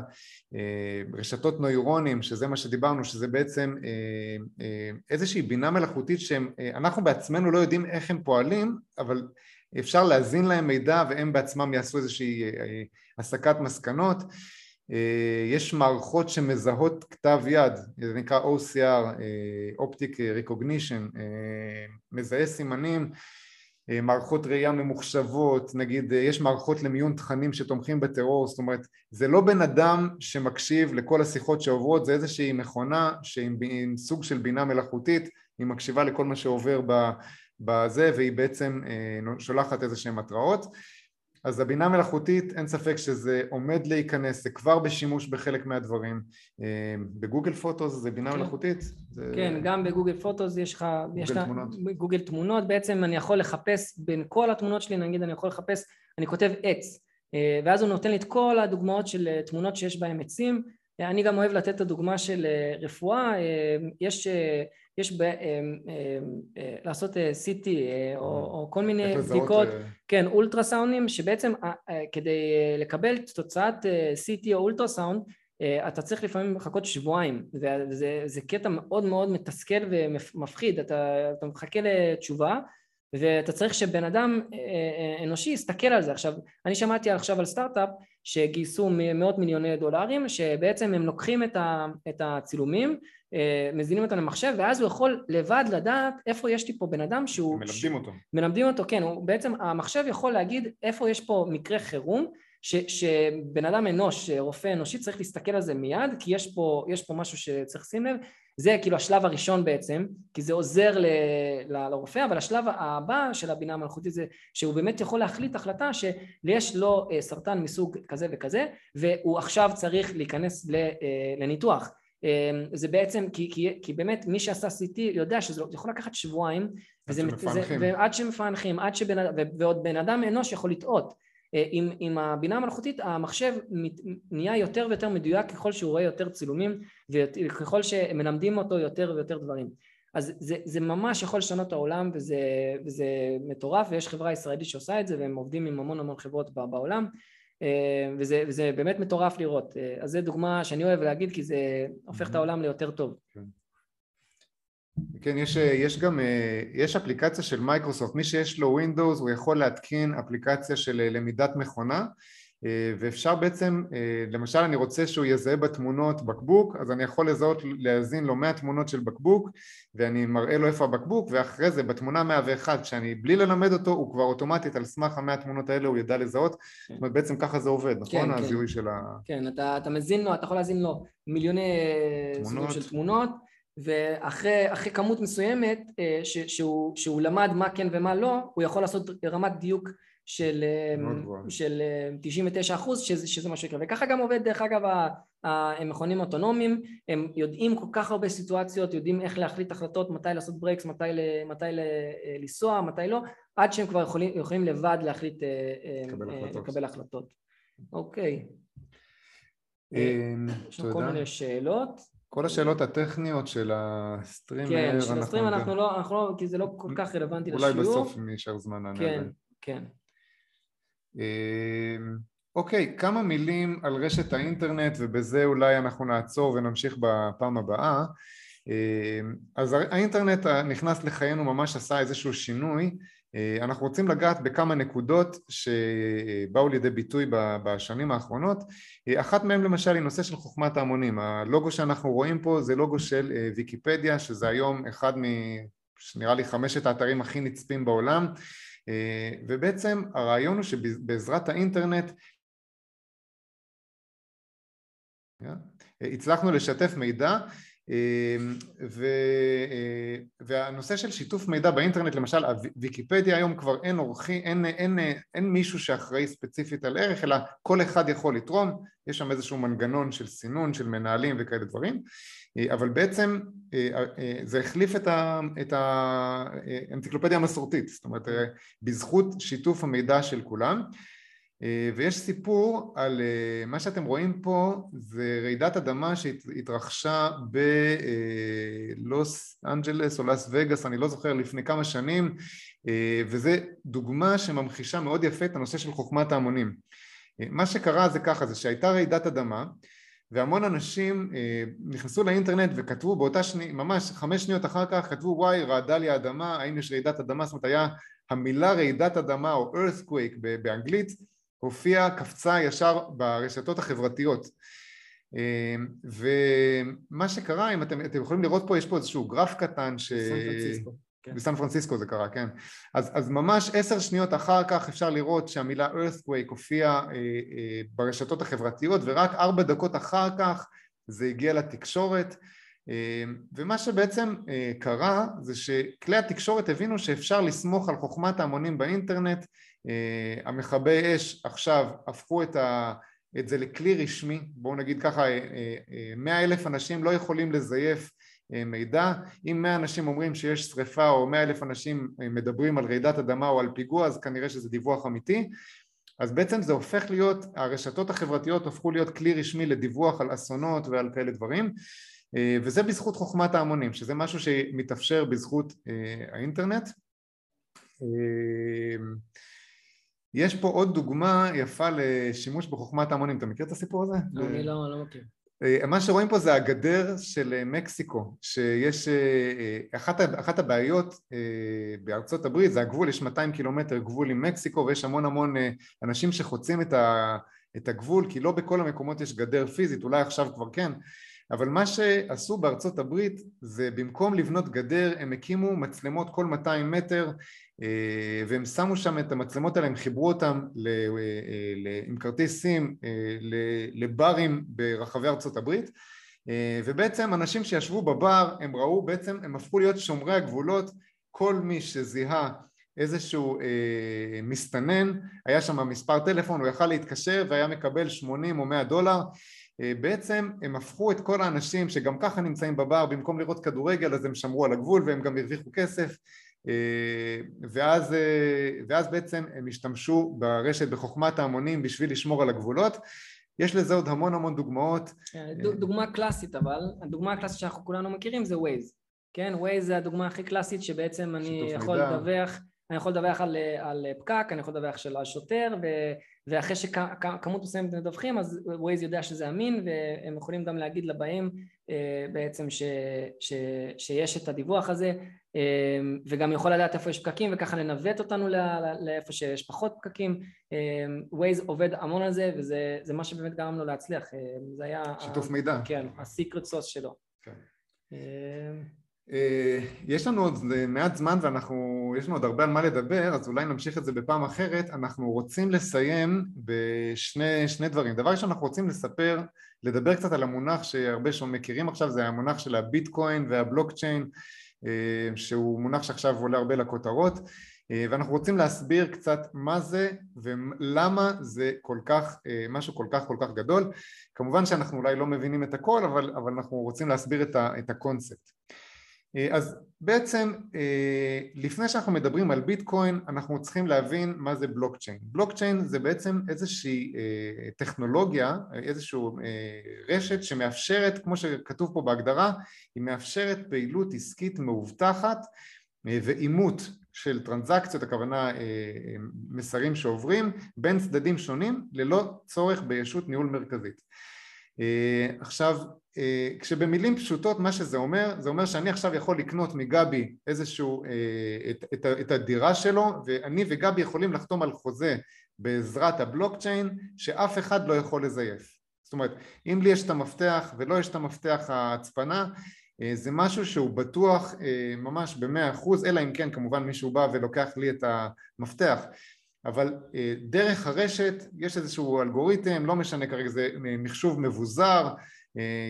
אה, רשתות נוירונים שזה מה שדיברנו שזה בעצם אה, אה, איזושהי בינה מלאכותית שאנחנו אה, בעצמנו לא יודעים איך הם פועלים אבל אפשר להזין להם מידע והם בעצמם יעשו איזושהי אה, אה, הסקת מסקנות. אה, יש מערכות שמזהות כתב יד, זה נקרא OCR, אה, Optic Recognition, אה, מזהה סימנים, אה, מערכות ראייה ממוחשבות, נגיד אה, יש מערכות למיון תכנים שתומכים בטרור, זאת אומרת זה לא בן אדם שמקשיב לכל השיחות שעוברות, זה איזושהי מכונה שעם סוג של בינה מלאכותית, היא מקשיבה לכל מה שעובר בזה והיא בעצם שולחת איזה שהן התראות אז הבינה מלאכותית אין ספק שזה עומד להיכנס, זה כבר בשימוש בחלק מהדברים. אה, בגוגל פוטוס זה בינה כן. מלאכותית? זה... כן, גם בגוגל פוטוס יש לך... גוגל יש תמונות. בגוגל תמונות, בעצם אני יכול לחפש בין כל התמונות שלי, נגיד אני יכול לחפש, אני כותב עץ, אה, ואז הוא נותן לי את כל הדוגמאות של אה, תמונות שיש בהן עצים. אני גם אוהב לתת את הדוגמה של רפואה, יש יש ב, אה, אה, אה, לעשות CT או, או כל מיני בדיקות, כן, אולטרסאונדים, שבעצם כדי לקבל תוצאת CT או אולטרסאונד אתה צריך לפעמים לחכות שבועיים. וזה קטע מאוד מאוד מתסכל ומפחיד, אתה, אתה מחכה לתשובה ואתה צריך שבן אדם אנושי יסתכל על זה. עכשיו, אני שמעתי עכשיו על סטארט-אפ שגייסו מאות מיליוני דולרים, שבעצם הם לוקחים את הצילומים אה, מזינים אותם למחשב ואז הוא יכול לבד לדעת איפה יש לי פה בן אדם שהוא... מלמדים. אותו. מלמדים אותו, כן, הוא בעצם המחשב יכול להגיד איפה יש פה מקרה חירום ש, שבן אדם אנוש, רופא אנושי צריך להסתכל על זה מיד כי יש פה, יש פה משהו שצריך לשים לב זה כאילו השלב הראשון בעצם כי זה עוזר ל, ל, לרופא אבל השלב הבא של הבינה המלאכותית זה שהוא באמת יכול להחליט החלטה שיש לו אה, סרטן מסוג כזה וכזה והוא עכשיו צריך להיכנס אה, לניתוח. אמ, זה בעצם, כי, כי, כי באמת מי שעשה CT יודע שזה יכול לקחת שבועיים וזה, זה, ועד שמפענחים, עד שבן, ועוד בן אדם אנוש יכול לטעות. אה, עם, עם הבינה המלאכותית המחשב נהיה יותר ויותר מדויק ככל שהוא רואה יותר צילומים וככל שמלמדים אותו יותר ויותר דברים אז זה, זה ממש יכול לשנות את העולם וזה, וזה מטורף ויש חברה ישראלית שעושה את זה והם עובדים עם המון המון חברות בעולם אה, וזה, וזה באמת מטורף לראות. אה, אז זו דוגמה שאני אוהב להגיד כי זה הופך את העולם ליותר טוב. כן, כן יש, יש גם, אה, יש אפליקציה של מייקרוסופט, מי שיש לו Windows הוא יכול להתקין אפליקציה של למידת מכונה אה, ואפשר בעצם, אה, למשל אני רוצה שהוא יזהה בתמונות בקבוק אז אני יכול לזהות, להאזין לו 100 תמונות של בקבוק ואני מראה לו איפה הבקבוק ואחרי זה בתמונה 101 שאני בלי ללמד אותו הוא כבר אוטומטית על סמך המאה תמונות האלה הוא ידע לזהות כן. זאת אומרת בעצם ככה זה עובד, נכון? כן, כן. הזיהוי של ה... כן, אתה, אתה מזין לו, אתה יכול להזין לו מיליוני תמונות. של תמונות ואחרי כמות מסוימת אה, ש, שהוא, שהוא למד מה כן ומה לא הוא יכול לעשות רמת דיוק של, אה, של 99 אה, אחוז שזה, שזה מה שיקרה. וככה גם עובד דרך אגב המכונים האוטונומיים הם יודעים כל כך הרבה סיטואציות יודעים איך להחליט החלטות מתי לעשות ברקס מתי, מתי לנסוע מתי לא עד שהם כבר יכולים, יכולים לבד להחליט לקבל החלטות, לקבל החלטות. אוקיי. יש לנו כל מיני שאלות כל השאלות הטכניות של הסטרימר, כן, של הסטרימר אנחנו לא, אנחנו לא, כי זה לא כל כך רלוונטי לשיעור. אולי בסוף נשאר זמן לעניין. כן, כן. אמ, אוקיי, כמה מילים על רשת האינטרנט ובזה אולי אנחנו נעצור ונמשיך בפעם הבאה. אמ, אז האינטרנט נכנס לחיינו ממש עשה איזשהו שינוי אנחנו רוצים לגעת בכמה נקודות שבאו לידי ביטוי בשנים האחרונות. אה, אחת מהן למשל היא נושא של חוכמת ההמונים. הלוגו שאנחנו רואים פה זה לוגו של אה, ויקיפדיה שזה היום אחד מנראה לי חמשת האתרים הכי נצפים בעולם. אה, ובעצם הרעיון הוא שבעזרת האינטרנט אה, הצלחנו לשתף מידע אה, ו... והנושא של שיתוף מידע באינטרנט למשל הוויקיפדיה היום כבר אין עורכי, אין, אין, אין, אין מישהו שאחראי ספציפית על ערך אלא כל אחד יכול לתרום. יש שם איזשהו מנגנון של סינון של מנהלים וכאלה דברים. אה, אבל בעצם אה, אה, זה החליף את האנציקלופדיה המסורתית, זאת אומרת בזכות שיתוף המידע של כולם ויש סיפור על מה שאתם רואים פה זה רעידת אדמה שהתרחשה בלוס אנג'לס או לס וגאס אני לא זוכר לפני כמה שנים וזה דוגמה שממחישה מאוד יפה את הנושא של חוכמת ההמונים. מה שקרה זה ככה זה שהייתה רעידת אדמה והמון אנשים אה, נכנסו לאינטרנט וכתבו באותה שניה, ממש חמש שניות אחר כך כתבו וואי רעדה לי האדמה, האם יש רעידת אדמה, זאת אומרת היה המילה רעידת אדמה או earthquake באנגלית הופיעה, קפצה ישר ברשתות החברתיות אה, ומה שקרה, אם אתם, אתם יכולים לראות פה, יש פה איזשהו גרף קטן ש... כן. בסן פרנסיסקו זה קרה, כן. אז, אז ממש עשר שניות אחר כך אפשר לראות שהמילה earthquake הופיעה אה, אה, ברשתות החברתיות ורק ארבע דקות אחר כך זה הגיע לתקשורת אה, ומה שבעצם אה, קרה זה שכלי התקשורת הבינו שאפשר לסמוך על חוכמת ההמונים באינטרנט המכבי אש עכשיו הפכו את, ה, את זה לכלי רשמי בואו נגיד ככה מאה אלף אנשים לא יכולים לזייף מידע אם מאה אנשים אומרים שיש שריפה או מאה אלף אנשים מדברים על רעידת אדמה או על פיגוע אז כנראה שזה דיווח אמיתי אז בעצם זה הופך להיות, הרשתות החברתיות הפכו להיות כלי רשמי לדיווח על אסונות ועל כאלה דברים אה, וזה בזכות חוכמת ההמונים, שזה משהו שמתאפשר בזכות אה, האינטרנט. אה, יש פה עוד דוגמה יפה לשימוש בחוכמת ההמונים, אתה מכיר את הסיפור הזה? לא, אני לא, לא מכיר. מה שרואים פה זה הגדר של מקסיקו, שיש אחת, אחת הבעיות בארצות הברית זה הגבול, יש 200 קילומטר גבול עם מקסיקו ויש המון המון אנשים שחוצים את, ה, את הגבול כי לא בכל המקומות יש גדר פיזית, אולי עכשיו כבר כן, אבל מה שעשו בארצות הברית זה במקום לבנות גדר הם הקימו מצלמות כל 200 מטר אה, והם שמו שם את המצלמות האלה, הם חיברו אותם אה, עם כרטיס סים אה, לברים ברחבי ארצות הברית. ובעצם אנשים שישבו בבר הם ראו בעצם הם הפכו להיות שומרי הגבולות. כל מי שזיהה איזשהו אה, מסתנן, היה שם מספר טלפון, הוא יכל להתקשר והיה מקבל 80 או 100 דולר. אה, בעצם הם הפכו את כל האנשים שגם ככה נמצאים בבר במקום לראות כדורגל אז הם שמרו על הגבול והם גם הרוויחו כסף אה, ואז, אה, ואז בעצם הם השתמשו ברשת בחוכמת ההמונים בשביל לשמור על הגבולות. יש לזה עוד המון המון דוגמאות. דוגמה קלאסית אבל הדוגמה הקלאסית שאנחנו כולנו מכירים זה ווייז כן Waze זה הדוגמה הכי קלאסית שבעצם אני יכול לדווח אני יכול לדווח על, על פקק, אני יכול לדווח על שוטר ו, ואחרי שכמות מסוימת מדווחים אז Waze יודע שזה אמין והם יכולים גם להגיד לבאים אה, בעצם ש, ש, שיש את הדיווח הזה אה, וגם יכול לדעת איפה יש פקקים וככה לנווט אותנו לאיפה שיש פחות פקקים. Waze אה, עובד המון על זה וזה מה שבאמת גרם לו להצליח זה היה שיתוף מידע. כן, הסיקרט סוס שלו. כן. אה, יש לנו עוד מעט זמן ואנחנו, יש לנו עוד הרבה על מה לדבר אז אולי נמשיך את זה בפעם אחרת. אנחנו רוצים לסיים בשני דברים. דבר ראשון אנחנו רוצים לספר, לדבר קצת על המונח שהרבה שם מכירים עכשיו זה המונח של הביטקוין והבלוקצ'יין אה, שהוא מונח שעכשיו עולה הרבה לכותרות אה, ואנחנו רוצים להסביר קצת מה זה ולמה זה כל כך, משהו כל כך כל כך גדול. כמובן שאנחנו אולי לא מבינים את הכל אבל, אבל אנחנו רוצים להסביר את, ה, את הקונספט. אה, אז בעצם אה, לפני שאנחנו מדברים על ביטקוין אנחנו צריכים להבין מה זה בלוקצ'יין. בלוקצ'יין זה בעצם איזושהי אה, טכנולוגיה, איזושהי רשת שמאפשרת, כמו שכתוב פה בהגדרה, היא מאפשרת פעילות עסקית מאובטחת ואימות של טרנזקציות, הכוונה מסרים שעוברים בין צדדים שונים ללא צורך בישות ניהול מרכזית. עכשיו אה, כשבמילים פשוטות מה שזה אומר, זה אומר שאני עכשיו יכול לקנות מגבי איזשהו, אה, את, את, את הדירה שלו ואני וגבי יכולים לחתום על חוזה בעזרת הבלוקצ'יין שאף אחד לא יכול לזייף. זאת אומרת, אם לי יש את המפתח ולא יש את המפתח ההצפנה, אה, זה משהו שהוא בטוח ממש במאה אחוז, אלא אם כן כמובן מישהו בא ולוקח לי את המפתח. אבל דרך הרשת יש איזשהו אלגוריתם, לא משנה כרגע, זה מחשוב מבוזר, אה,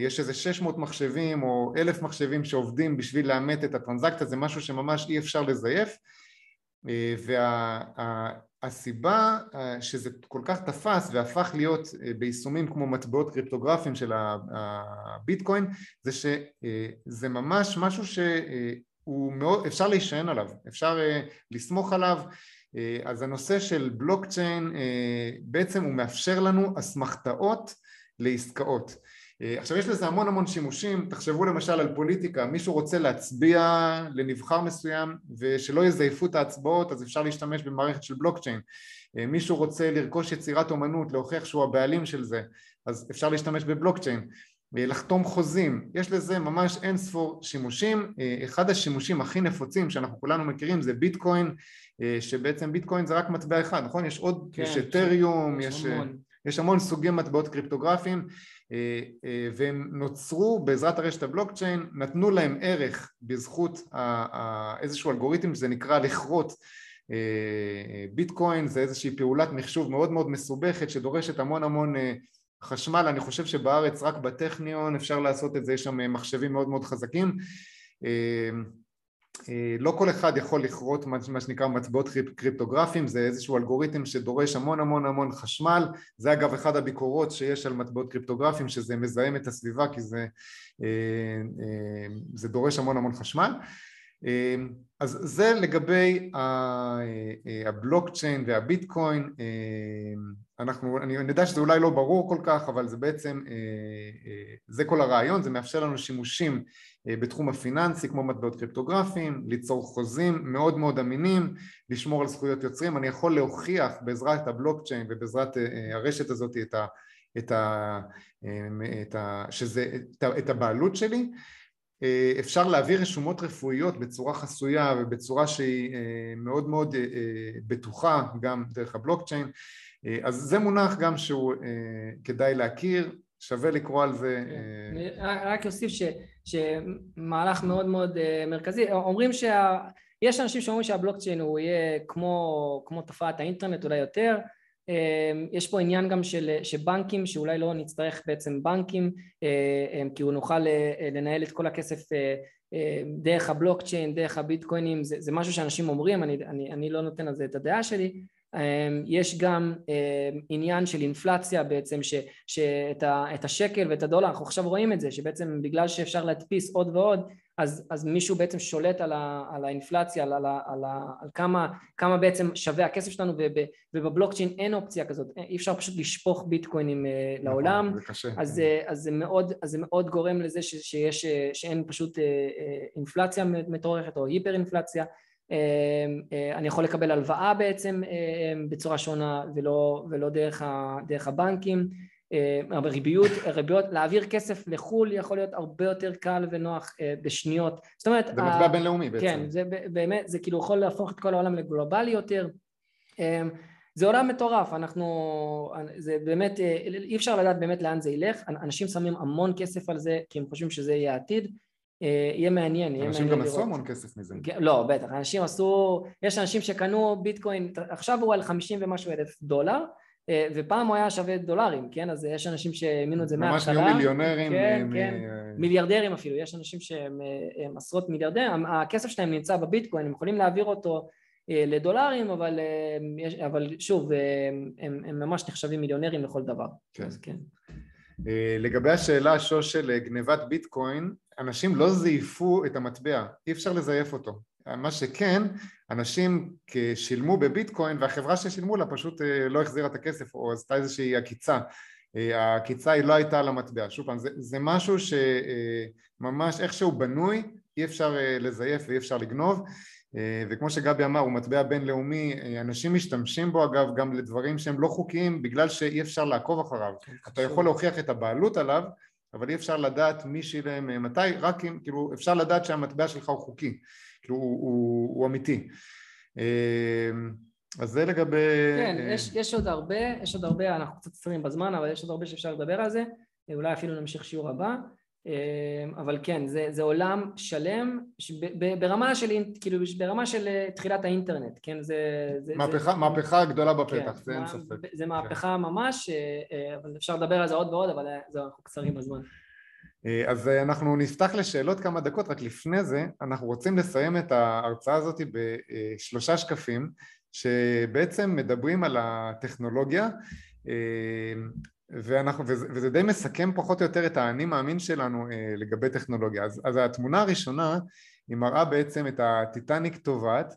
יש איזה 600 מחשבים או אלף מחשבים שעובדים בשביל לאמת את הטרנזקציה, זה משהו שממש אי אפשר לזייף. אה, והסיבה אה, שזה כל כך תפס והפך להיות ביישומים כמו מטבעות קריפטוגרפיים של הביטקוין זה שזה ממש משהו שהוא מאוד, אפשר להישען עליו, אפשר לסמוך עליו. אז הנושא של בלוקצ'יין בעצם הוא מאפשר לנו אסמכתאות לעסקאות. אה, עכשיו יש לזה המון המון שימושים, תחשבו למשל על פוליטיקה, מישהו רוצה להצביע לנבחר מסוים ושלא יזייפו את ההצבעות אז אפשר להשתמש במערכת של בלוקצ'יין, אה, מישהו רוצה לרכוש יצירת אומנות, להוכיח שהוא הבעלים של זה, אז אפשר להשתמש בבלוקצ'יין, אה, לחתום חוזים, יש לזה ממש אין ספור שימושים, אחד השימושים הכי נפוצים שאנחנו כולנו מכירים זה ביטקוין, שבעצם ביטקוין זה רק מטבע אחד, נכון? יש עוד, כן, יש אתריום, יש... יש... יש המון סוגי מטבעות קריפטוגרפיים והם נוצרו בעזרת הרשת הבלוקצ'יין, נתנו להם ערך בזכות איזשהו אלגוריתם שזה נקרא לכרות ביטקוין, זה איזושהי פעולת מחשוב מאוד מאוד מסובכת שדורשת המון המון חשמל, אני חושב שבארץ רק בטכניון אפשר לעשות את זה, יש שם מחשבים מאוד מאוד חזקים. אה, לא כל אחד יכול לכרות מה שנקרא מטבעות קריפטוגרפיים, זה איזשהו אלגוריתם שדורש המון המון המון חשמל, זה אגב אחד הביקורות שיש על מטבעות קריפטוגרפיים שזה מזהם את הסביבה כי זה, אה, אה, זה דורש המון המון חשמל. אז זה לגבי הבלוקצ'יין והביטקוין, אנחנו, אני יודע שזה אולי לא ברור כל כך אבל זה בעצם, זה כל הרעיון, זה מאפשר לנו שימושים אה, בתחום הפיננסי כמו מטבעות קריפטוגרפיים, ליצור חוזים מאוד מאוד אמינים, לשמור על זכויות יוצרים, אני יכול להוכיח בעזרת הבלוקצ'יין ובעזרת אה, אה, הרשת הזאת את, ה, את, ה, את, ה, שזה, את, ה, את הבעלות שלי. אפשר להעביר רשומות רפואיות בצורה חסויה ובצורה שהיא מאוד מאוד בטוחה גם דרך הבלוקצ'יין אז זה מונח גם שהוא כדאי להכיר שווה לקרוא על זה. אני רק אוסיף שמהלך מאוד מאוד אה, מרכזי, אומרים שה... יש אנשים שאומרים שהבלוקצ'יין הוא יהיה כמו, כמו תופעת האינטרנט אולי יותר, אה, יש פה עניין גם של, שבנקים שאולי לא נצטרך בעצם בנקים אה, כי הוא נוכל לנהל את כל הכסף דרך הבלוקצ'יין, דרך הביטקוינים, זה, זה משהו שאנשים אומרים, אני, אני, אני לא נותן על זה את הדעה שלי, יש גם אמ, עניין של אינפלציה בעצם ש, שאת השקל ואת הדולר אנחנו עכשיו רואים את זה שבעצם בגלל שאפשר להדפיס עוד ועוד אז, אז מישהו בעצם שולט על, ה, על האינפלציה על, על, על, על כמה, כמה בעצם שווה הכסף שלנו וב, ובבלוקצ'יין אין אופציה כזאת אי אפשר פשוט לשפוך ביטקוינים אה, נכון, לעולם זה קשה, אז, כן. אז זה, מאוד, אז זה מאוד גורם לזה ש, שיש, שאין פשוט אה, אה, אינפלציה מטורפת או היפר אינפלציה אמ, אה, אני יכול לקבל הלוואה בעצם אה, אמ, בצורה שונה ולא, ולא דרך, ה, דרך הבנקים אה, ריביות, ריביות, להעביר כסף לחו"ל יכול להיות הרבה יותר קל ונוח בשניות. זאת אומרת... זה מטבע בינלאומי בעצם. כן, זה באמת, זה כאילו יכול להפוך את כל העולם לגלובלי יותר. אמ, זה עולם מטורף, אנחנו, זה באמת, אי אפשר לדעת באמת לאן זה ילך, אנשים שמים המון כסף על זה כי הם חושבים שזה יהיה העתיד, אה, יהיה מעניין, יהיה מעניין לראות. אנשים גם עשו המון כסף מזה. לא, בטח, אנשים עשו, יש אנשים שקנו ביטקוין, עכשיו הוא על חמישים ומשהו אלף דולר, אה, ופעם הוא היה שווה דולרים, כן? אז יש אנשים שהאמינו את זה מההתחלה. ממש נהיו מיליונרים. כן, מ- כן, מיליארדרים אפילו, יש אנשים שהם עשרות מיליארדרים, הכסף שלהם נמצא בביטקוין, הם יכולים להעביר אותו אה, לדולרים, אבל, אבל שוב, הם, הם ממש נחשבים מיליונרים לכל דבר. כן. אז כן. לגבי השאלה, שוש, של גנבת ביטקוין, אנשים לא זייפו את המטבע, אי אפשר לזייף אותו. מה שכן, אנשים שילמו בביטקוין והחברה ששילמו לה פשוט אה, לא החזירה את הכסף או עשתה איזושהי עקיצה. אה, העקיצה היא לא הייתה על המטבע. שוב פעם, זה, זה משהו שממש איכשהו בנוי, אי אפשר אה, לזייף ואי אפשר לגנוב. וכמו שגבי אמר, הוא מטבע בינלאומי, אנשים משתמשים בו אגב גם לדברים שהם לא חוקיים בגלל שאי אפשר לעקוב אחריו. כן, אתה יכול להוכיח את הבעלות עליו, אבל אי אפשר לדעת מי שילם אה, מתי, רק אם, כאילו, אפשר לדעת שהמטבע שלך הוא חוקי, כאילו, הוא, הוא, הוא אמיתי. אה, אז זה לגבי... כן, אה, יש, יש עוד הרבה, יש עוד הרבה, אנחנו קצת קצרים בזמן, אבל יש עוד הרבה שאפשר לדבר על זה, אולי אפילו נמשיך שיעור הבא. אמ, אבל כן, זה, זה עולם שלם ברמה של, כאילו, ברמה של אה, תחילת האינטרנט, כן, זה... זה מהפכה, זה, מהפכה גדולה בפתח, כן, זה אין ספק. זה מהפכה כן. ממש, אה, אה, אבל אפשר לדבר על זה עוד ועוד, אבל זהו, אנחנו קצרים בזמן. אז אנחנו נפתח לשאלות כמה דקות, רק לפני זה אנחנו רוצים לסיים את ההרצאה הזאת בשלושה שקפים שבעצם מדברים על הטכנולוגיה ואנחנו, וזה, וזה די מסכם פחות או יותר את האני מאמין שלנו אה, לגבי טכנולוגיה. אז, אז התמונה הראשונה היא מראה בעצם את הטיטניק טובעת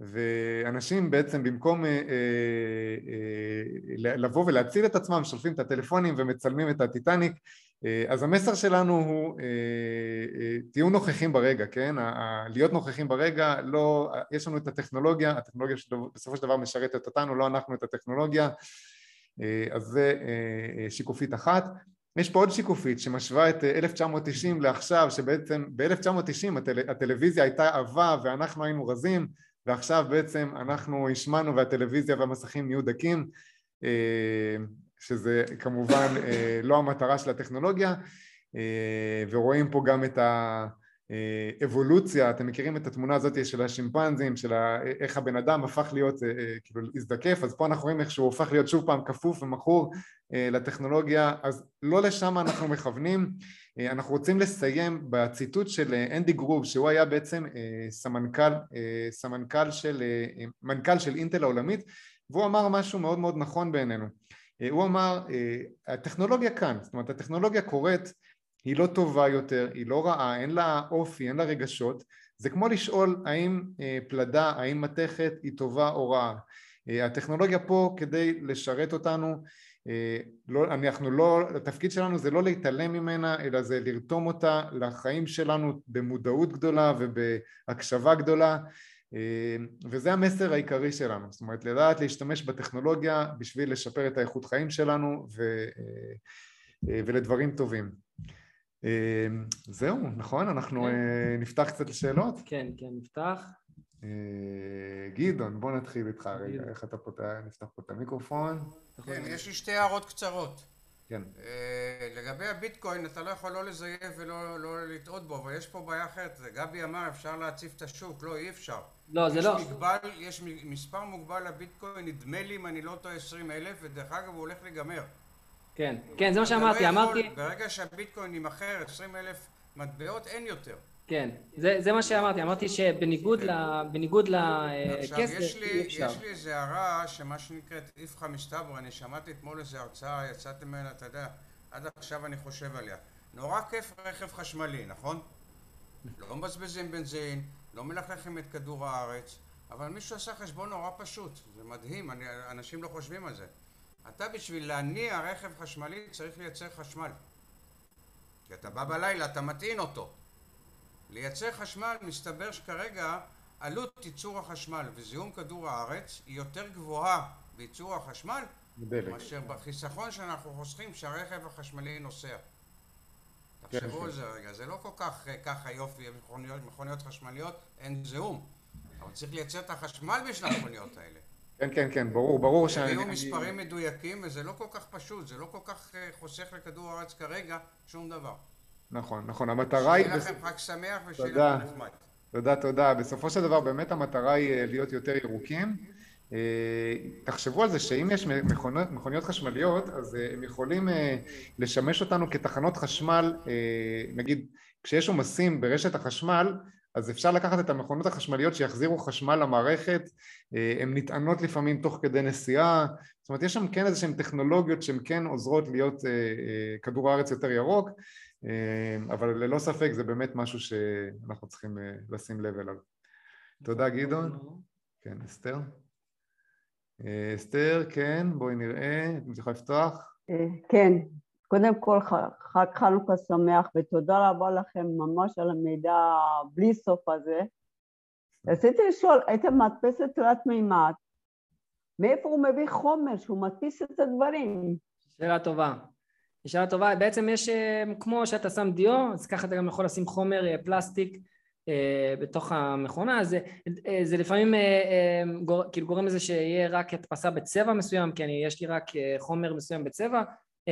ואנשים בעצם במקום אה, אה, אה, לבוא ולהציל את עצמם שולפים את הטלפונים ומצלמים את הטיטניק אה, אז המסר שלנו הוא אה, אה, תהיו נוכחים ברגע, כן? להיות נוכחים ברגע, לא, יש לנו את הטכנולוגיה, הטכנולוגיה שבסופו של דבר משרתת אותנו, לא אנחנו את הטכנולוגיה אה, אז זה אה, אה, שיקופית אחת. יש פה עוד שיקופית שמשווה את 1990 לעכשיו, שבעצם ב-1990 הטל, הטלוויזיה הייתה עבה ואנחנו היינו רזים, ועכשיו בעצם אנחנו השמענו והטלוויזיה והמסכים נהיו דקים. שזה כמובן לא המטרה של הטכנולוגיה, ורואים פה גם את ה... אבולוציה, אתם מכירים את התמונה הזאת של השימפנזים, של איך הבן אדם הפך להיות, כאילו להזדקף, אז פה אנחנו רואים איך שהוא הופך להיות שוב פעם כפוף ומכור לטכנולוגיה, אז לא לשם אנחנו מכוונים, אנחנו רוצים לסיים בציטוט של אנדי גרוב, שהוא היה בעצם סמנכ"ל, סמנכ"ל של, מנכ"ל של אינטל העולמית, והוא אמר משהו מאוד מאוד נכון בעינינו, הוא אמר הטכנולוגיה כאן, זאת אומרת הטכנולוגיה קורית היא לא טובה יותר, היא לא רעה, אין לה אופי, אין לה רגשות, זה כמו לשאול האם אה, פלדה, האם מתכת היא טובה או רעה. אה, הטכנולוגיה פה כדי לשרת אותנו, אה, לא, אנחנו לא, התפקיד שלנו זה לא להתעלם ממנה, אלא זה לרתום אותה לחיים שלנו במודעות גדולה ובהקשבה גדולה, וזה המסר העיקרי שלנו, זאת אומרת לדעת להשתמש בטכנולוגיה בשביל לשפר את האיכות חיים שלנו ו, ולדברים טובים. אמ, זהו, נכון? אנחנו כן. אה, נפתח קצת לשאלות? כן, כן, נפתח. אה, גדעון, בוא נתחיל איתך רגע, איך אתה פותח, נפתח פה את המיקרופון. כן, יש לי שתי הערות קצרות. כן. אה, לגבי הביטקוין, אתה לא יכול לא לזייף ולא לא לטעות בו, אבל יש פה בעיה אחרת. גבי אמר, אפשר להציף את השוק, לא, אי אפשר. לא, זה לא. מגבל, יש מספר מוגבל לביטקוין, נדמה לי, אם אני לא טועה, 20 אלף, ודרך אגב, הוא הולך להיגמר. כן, כן, זה מה שאמרתי, לא אמרתי... ברגע שהביטקוין יימכר 20 אלף מטבעות, אין יותר. כן, זה, זה מה שאמרתי, אמרתי שבניגוד לכסף אי אפשר. יש לי איזה הערה שמה שנקראת איפכא מסתברא, אני שמעתי אתמול איזה הרצאה, יצאתי ממנה, אתה יודע, עד עכשיו אני חושב עליה. נורא כיף רכב חשמלי, נכון? לא מבזבזים בנזין, לא מלכלכים את כדור הארץ, אבל מישהו עשה חשבון נורא פשוט, זה מדהים, אני, אנשים לא חושבים על זה. אתה בשביל להניע רכב חשמלי צריך לייצר חשמל. כי אתה בא בלילה, אתה מטעין אותו. לייצר חשמל, מסתבר שכרגע עלות ייצור החשמל וזיהום כדור הארץ היא יותר גבוהה בייצור החשמל בדלק. מאשר בחיסכון שאנחנו חוסכים כשהרכב החשמלי נוסע. תחשבו על זה רגע, זה לא כל כך אה, ככה יופי, מכוניות, מכוניות חשמליות, אין זיהום. אבל צריך לייצר את החשמל בשביל המכוניות האלה. כן, כן, כן, ברור, ברור שאני... היו מספרים מדויקים וזה לא כל כך פשוט, זה לא כל כך אה, חוסך לכדור הארץ כרגע שום דבר. נכון, נכון, המטרה היא... שיהיה לכם חג שמח ושיהיה לכם נחמד. תודה, תודה. בסופו של דבר באמת המטרה היא אה, להיות יותר ירוקים. אה, תחשבו על זה שאם יש מכוניות, מכוניות חשמליות אז הם יכולים לשמש אותנו כתחנות חשמל, נגיד כשיש עומסים ברשת החשמל אז אפשר לקחת את המכונות החשמליות שיחזירו חשמל למערכת, אה, הן נטענות לפעמים תוך כדי נסיעה, זאת אומרת יש שם כן איזה שהן טכנולוגיות שהן כן עוזרות להיות אה, אה, כדור הארץ יותר ירוק, אבל ללא ספק זה באמת משהו שאנחנו צריכים לשים לב אליו. תודה גדעון. כן, אסתר. אסתר, כן, בואי נראה, את יכולה לפתוח? כן, קודם כל חג חנוכה שמח ותודה רבה לכם ממש על המידע בלי סוף הזה. רציתי לשאול, הייתם מדפסת תלת מימד, מאיפה הוא מביא חומר שהוא מדפיס את הדברים? שאלה טובה. שאלה טובה, בעצם יש, אה, כמו שאתה שם דיו, אז ככה אתה גם יכול לשים חומר אה, פלסטיק אה, בתוך המכונה, זה, זה לפעמים גור, כאילו גורם לזה שיהיה רק הדפסה בצבע מסוים, כי אני, יש לי רק חומר מסוים בצבע,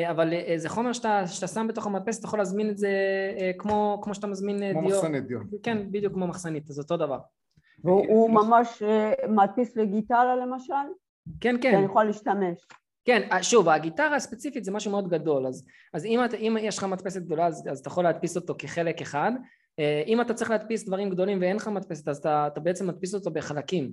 אבל אה, זה חומר שאתה, שאתה שם בתוך המדפסת, אתה יכול להזמין את זה אה, כמו, כמו שאתה מזמין כמו דיו. כמו מחסנית דיו. כן, בדיוק כמו מחסנית, אז אותו דבר. והוא ממש מדפיס לגיטרה למשל? כן, כן. שאני יכול להשתמש. כן, שוב, הגיטרה הספציפית זה משהו מאוד גדול, אז, אז אם, את, אם יש לך מדפסת גדולה אז, אז אתה יכול להדפיס אותו כחלק אחד, אם אתה צריך להדפיס דברים גדולים ואין לך מדפסת אז אתה, אתה בעצם מדפיס אותו בחלקים,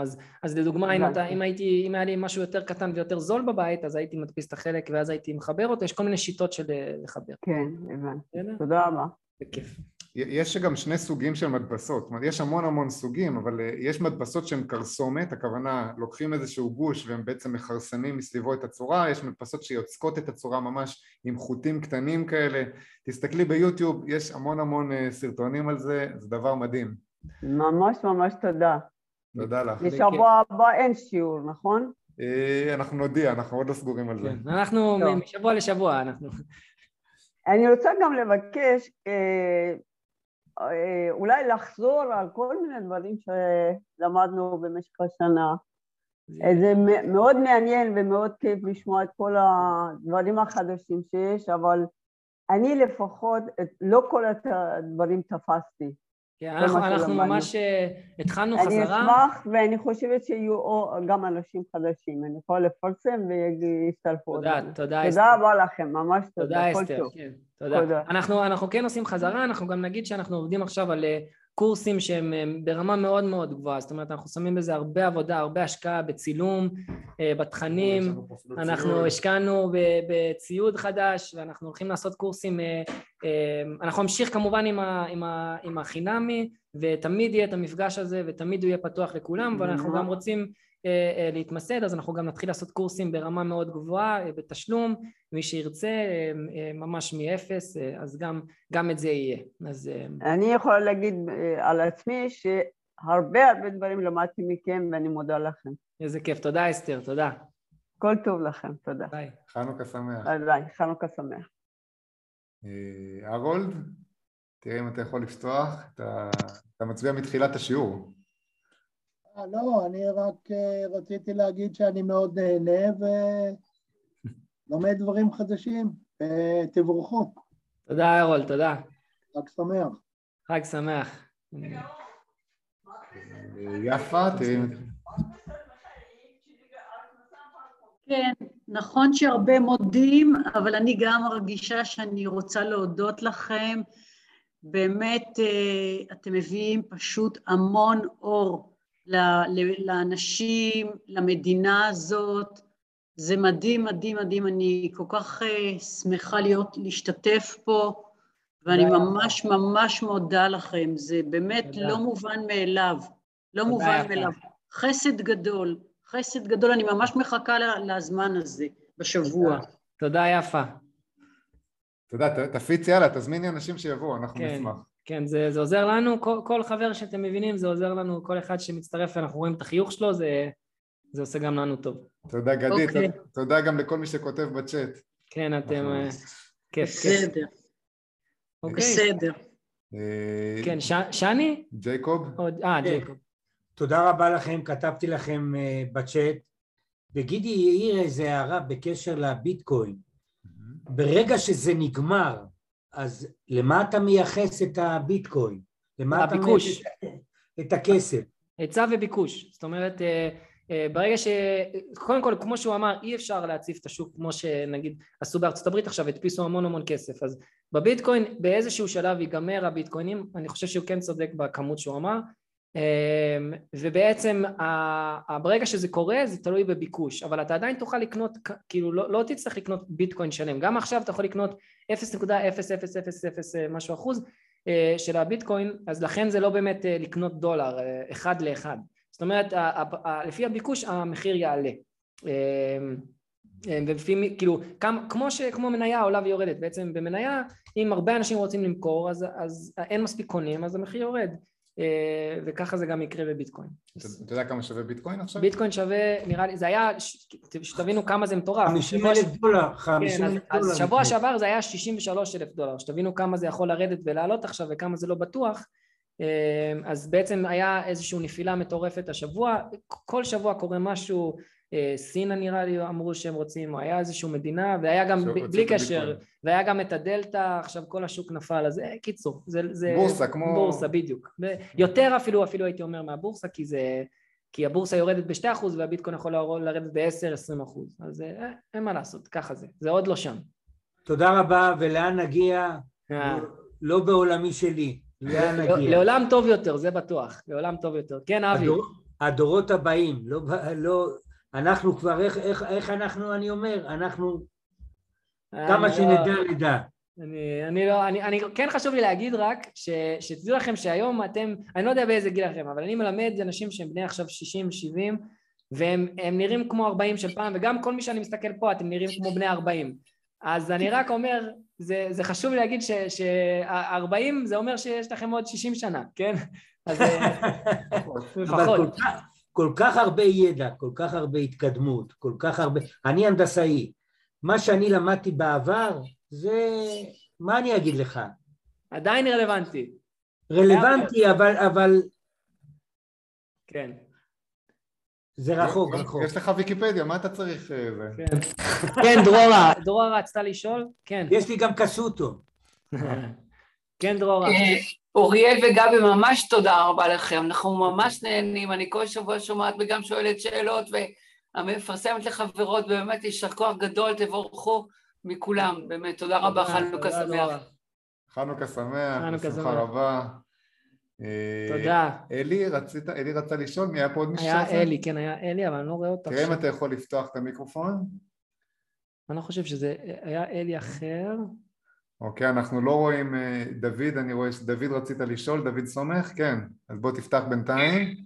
אז, אז לדוגמה אם, אתה, אם, הייתי, אם היה לי משהו יותר קטן ויותר זול בבית אז הייתי מדפיס את החלק ואז הייתי מחבר אותו, יש כל מיני שיטות של אה, לחבר. כן, הבנתי. תודה רבה. בכיף. יש גם שני סוגים של מדפסות, זאת אומרת יש המון המון סוגים אבל אה, יש מדפסות שהן קרסומת, הכוונה לוקחים איזשהו גוש והם בעצם מכרסמים מסביבו את הצורה, יש מדפסות שיוצקות את הצורה ממש עם חוטים קטנים כאלה, תסתכלי ביוטיוב, יש המון המון אה, סרטונים על זה, זה דבר מדהים. ממש ממש תודה. תודה לך. בשבוע הבא אין שיעור, נכון? אה, אנחנו נודיע, אנחנו עוד לא סגורים על זה. כן, אנחנו משבוע לשבוע, אנחנו... אני רוצה גם לבקש אה, אה, אולי לחזור על כל מיני דברים שלמדנו במשך השנה. זה מאוד מעניין ומאוד כיף לשמוע את כל הדברים החדשים שיש, אבל אני לפחות, לא כל הדברים תפסתי. כן, אנחנו, אנחנו ממש אה, התחלנו אני חזרה. אני אשמח, ואני חושבת שיהיו גם אנשים חדשים. אני יכולה לפרסם ויצטרפו. תודה, אותם. תודה, אסתר. תודה רבה לכם, ממש תודה. תודה, אסתר. כן, תודה. תודה. אנחנו, אנחנו כן עושים חזרה, אנחנו גם נגיד שאנחנו עובדים עכשיו על אה, קורסים שהם אה, ברמה מאוד מאוד גבוהה, זאת אומרת אנחנו שמים בזה הרבה עבודה, הרבה השקעה בצילום, בתכנים, אנחנו השקענו בציוד חדש ואנחנו הולכים לעשות קורסים, אנחנו נמשיך כמובן עם, ה, עם, ה, עם החינמי ותמיד יהיה את המפגש הזה ותמיד הוא יהיה פתוח לכולם ואנחנו גם רוצים להתמסד אז אנחנו גם נתחיל לעשות קורסים ברמה מאוד גבוהה בתשלום מי שירצה ממש מאפס אז גם, גם את זה יהיה. אז אני יכולה להגיד על עצמי שהרבה הרבה דברים למדתי מכם ואני מודה לכם. איזה כיף, תודה אסתר, תודה. כל טוב לכם, תודה. ביי. חנוכה שמח. ביי ביי, חנוכה שמח. הרולד, תראה אם אתה יכול לפתוח, אתה, אתה מצביע מתחילת השיעור. אה, לא, אני רק אה, רציתי להגיד שאני מאוד נהנה ולומד דברים חדשים, ותבורכו. תודה הרולד, תודה. חג שמח. חג שמח. יפה, תראי. כן, נכון שהרבה מודים, אבל אני גם מרגישה שאני רוצה להודות לכם. באמת, אתם מביאים פשוט המון אור לאנשים, למדינה הזאת. זה מדהים, מדהים, מדהים. אני כל כך שמחה להיות, להשתתף פה, ואני ממש ממש מודה לכם. זה באמת לא מובן מאליו. לא מובן מאליו. חסד גדול. חסד גדול, אני ממש מחכה לזמן הזה, בשבוע. תודה יפה. תודה, תפיץ יאללה, תזמיני אנשים שיבואו, אנחנו כן, נשמח. כן, זה, זה עוזר לנו, כל, כל חבר שאתם מבינים, זה עוזר לנו, כל אחד שמצטרף ואנחנו רואים את החיוך שלו, זה, זה עושה גם לנו טוב. תודה גדי, אוקיי. תודה, תודה גם לכל מי שכותב בצ'אט. כן, אתם... אנחנו- אה, כיף, כיף. בסדר, אוקיי. בסדר. אה, כן, ש, שני? ג'ייקוב? אה, כן. ג'ייקוב. תודה רבה לכם, כתבתי לכם אה, בצ'אט, וגידי העיר איזה הערה בקשר לביטקוין. ברגע שזה נגמר, אז למה אתה מייחס את הביטקוין? למה אתה. מייחס את- הכסף? היצע וביקוש, זאת אומרת אה, אה, ברגע ש... קודם כל כמו שהוא אמר אי אפשר להציף את השוק כמו שנגיד עשו בארצות הברית עכשיו הדפיסו המון המון כסף אז בביטקוין באיזשהו שלב ייגמר הביטקוינים אני חושב שהוא כן צודק בכמות שהוא אמר ובעצם ה- ה- ברגע שזה קורה זה תלוי בביקוש אבל אתה עדיין תוכל לקנות כאילו לא, לא תצטרך לקנות ביטקוין שלם. גם עכשיו אתה יכול לקנות 0.0000 משהו אחוז אה, של הביטקוין אז לכן זה לא באמת אה, לקנות דולר אה, אחד לאחד. זאת אומרת לפי הביקוש המחיר יעלה. אה, אה, ולפי כאילו כמו ש- כמו מניה עולה ויורדת בעצם במניה אם הרבה אנשים רוצים למכור אז, אז אין מספיק קונים אז המחיר יורד. אה, וככה זה גם יקרה בביטקוין. אתה יודע כמה שווה ביטקוין עכשיו? ביטקוין שווה נראה לי זה היה שתבינו כמה זה מטורף. 50 אלף דולר, 50 כן, אז, אלף אז דולר. שבוע שעבר זה היה 63 אלף דולר, שתבינו כמה זה יכול לרדת ולעלות עכשיו וכמה זה לא בטוח, אה, אז בעצם היה איזושהי נפילה מטורפת השבוע, כל שבוע קורה משהו, אה, סין נראה לי אמרו שהם רוצים, או היה איזושהי מדינה, והיה גם בלי קשר. והיה גם את הדלתא, עכשיו כל השוק נפל, אז אה, קיצור, זה, זה בורסה, כמו- בורסה בדיוק, יותר אפילו, אפילו הייתי אומר מהבורסה, כי זה, כי הבורסה יורדת ב-2% והביטקוין יכול לרדת ב-10-20%, אז אה, אין מה לעשות, ככה זה, זה עוד לא שם. תודה רבה, ולאן נגיע? אה. לא בעולמי שלי, לאן לא- נגיע? לעולם טוב יותר, זה בטוח, לעולם טוב יותר. כן, אבי. הדור- הדורות הבאים, לא, לא, אנחנו כבר, איך, איך, איך אנחנו, אני אומר, אנחנו, כמה אני שנדע, לא- נדע. אני, אני לא, אני, אני, כן חשוב לי להגיד רק, ש, שתדעו לכם שהיום אתם, אני לא יודע באיזה גיל לכם, אבל אני מלמד אנשים שהם בני עכשיו 60, 70, והם הם נראים כמו 40 של פעם, וגם כל מי שאני מסתכל פה, אתם נראים כמו בני 40. אז אני רק אומר, זה, זה חשוב להגיד ש-40 זה אומר שיש לכם עוד 60 שנה, כן? אז אה, אבל לפחות. כל כך, כל כך הרבה ידע, כל כך הרבה התקדמות, כל כך הרבה... אני הנדסאי. מה שאני למדתי בעבר, זה... מה אני אגיד לך? עדיין רלוונטי, רלוונטי, אבל, אבל כן. זה רחוק, רחוק. יש לך ויקיפדיה, מה אתה צריך אה, זה? כן. כן, דרורה, דרורה רצתה לשאול? כן. יש לי גם קסוטו. כן, דרורה. אה, אוריאל וגבי, ממש תודה רבה לכם, אנחנו ממש נהנים, אני כל שבוע שומעת וגם שואלת שאלות ומפרסמת לחברות, ובאמת יישר כוח גדול, תבורכו מכולם, באמת, תודה רבה, חנוכה שמח. חנוכה שמח, חנוכה בשמחה שמח. רבה. אה, תודה. אלי, רצית, אלי רצה לשאול, מי היה פה עוד מישהו היה? אלי, כן, היה אלי, אבל אני לא רואה אותו תראה אם. אתה יכול לפתוח את המיקרופון. אני לא חושב שזה היה אלי אחר. אוקיי, אנחנו לא רואים אה, דוד, אני רואה שדוד רצית לשאול, דוד סומך? כן, אז בוא תפתח בינתיים.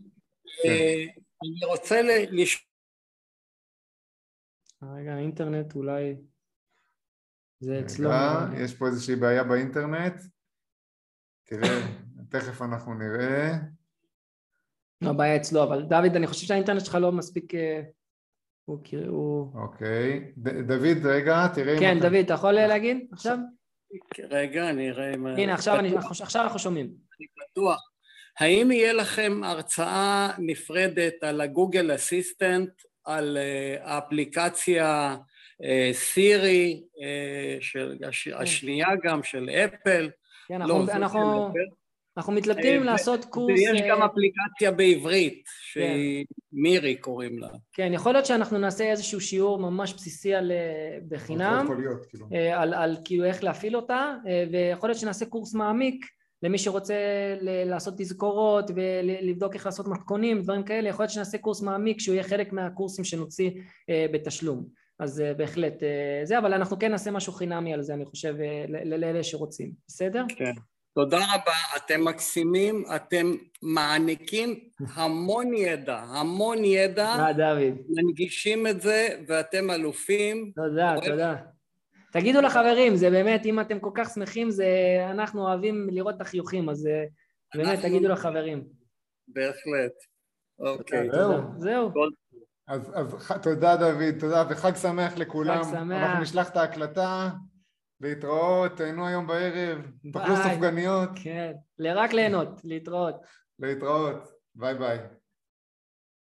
אה, אני רוצה לשאול רגע, האינטרנט אולי... זה אצלו. רגע, יש פה איזושהי בעיה באינטרנט. תראה, תכף אנחנו נראה. לא, הבעיה אצלו, אבל דוד, אני חושב שהאינטרנט שלך לא מספיק... אה, הוא... אוקיי. דוד, רגע, תראה אם כן. דוד, אתה יכול להגיד עכשיו? רגע, אני אראה אם... הנה, עכשיו אני- עכשיו אנחנו שומעים. אני בטוח. האם יהיה לכם הרצאה נפרדת על הגוגל אסיסטנט, על אה, האפליקציה אה, סירי, אה, של הש- השנייה גם, של אפל? כן, לא, אנחנו-. אנחנו מתלבטים אם אה, לעשות קורס... ויש אה, גם אפליקציה בעברית, שהיא מירי קוראים לה. כן, יכול להיות שאנחנו נעשה איזשהו שיעור ממש בסיסי על... אה, בחינם. כאילו. על, על כאילו איך להפעיל אותה, ויכול להיות שנעשה קורס מעמיק למי שרוצה לעשות תזכורות ולבדוק איך לעשות מתכונים, דברים כאלה, יכול להיות שנעשה קורס מעמיק שהוא יהיה חלק מהקורסים שנוציא בתשלום. אז בהחלט זה, אבל אנחנו כן נעשה משהו חינמי על זה, אני חושב, לאלה שרוצים, בסדר? כן. תודה רבה, אתם מקסימים, אתם מעניקים המון ידע, המון ידע, אה, דוד, מנגישים את זה, ואתם אלופים. תודה, אוהב. תודה. תגידו לחברים, זה באמת, אם אתם כל כך שמחים, זה, אנחנו אוהבים לראות את החיוכים, אז אה, באמת, אנחנו- תגידו לחברים. בהחלט. אוקיי. זהו. תודה. זהו. אז, אז ח- תודה דוד, תודה וחג שמח לכולם. חג שמח. אנחנו נשלח את ההקלטה, להתראות, תהנו היום בערב, תאכלו. סופגניות, כן, רק ליהנות, להתראות. להתראות, ביי ביי.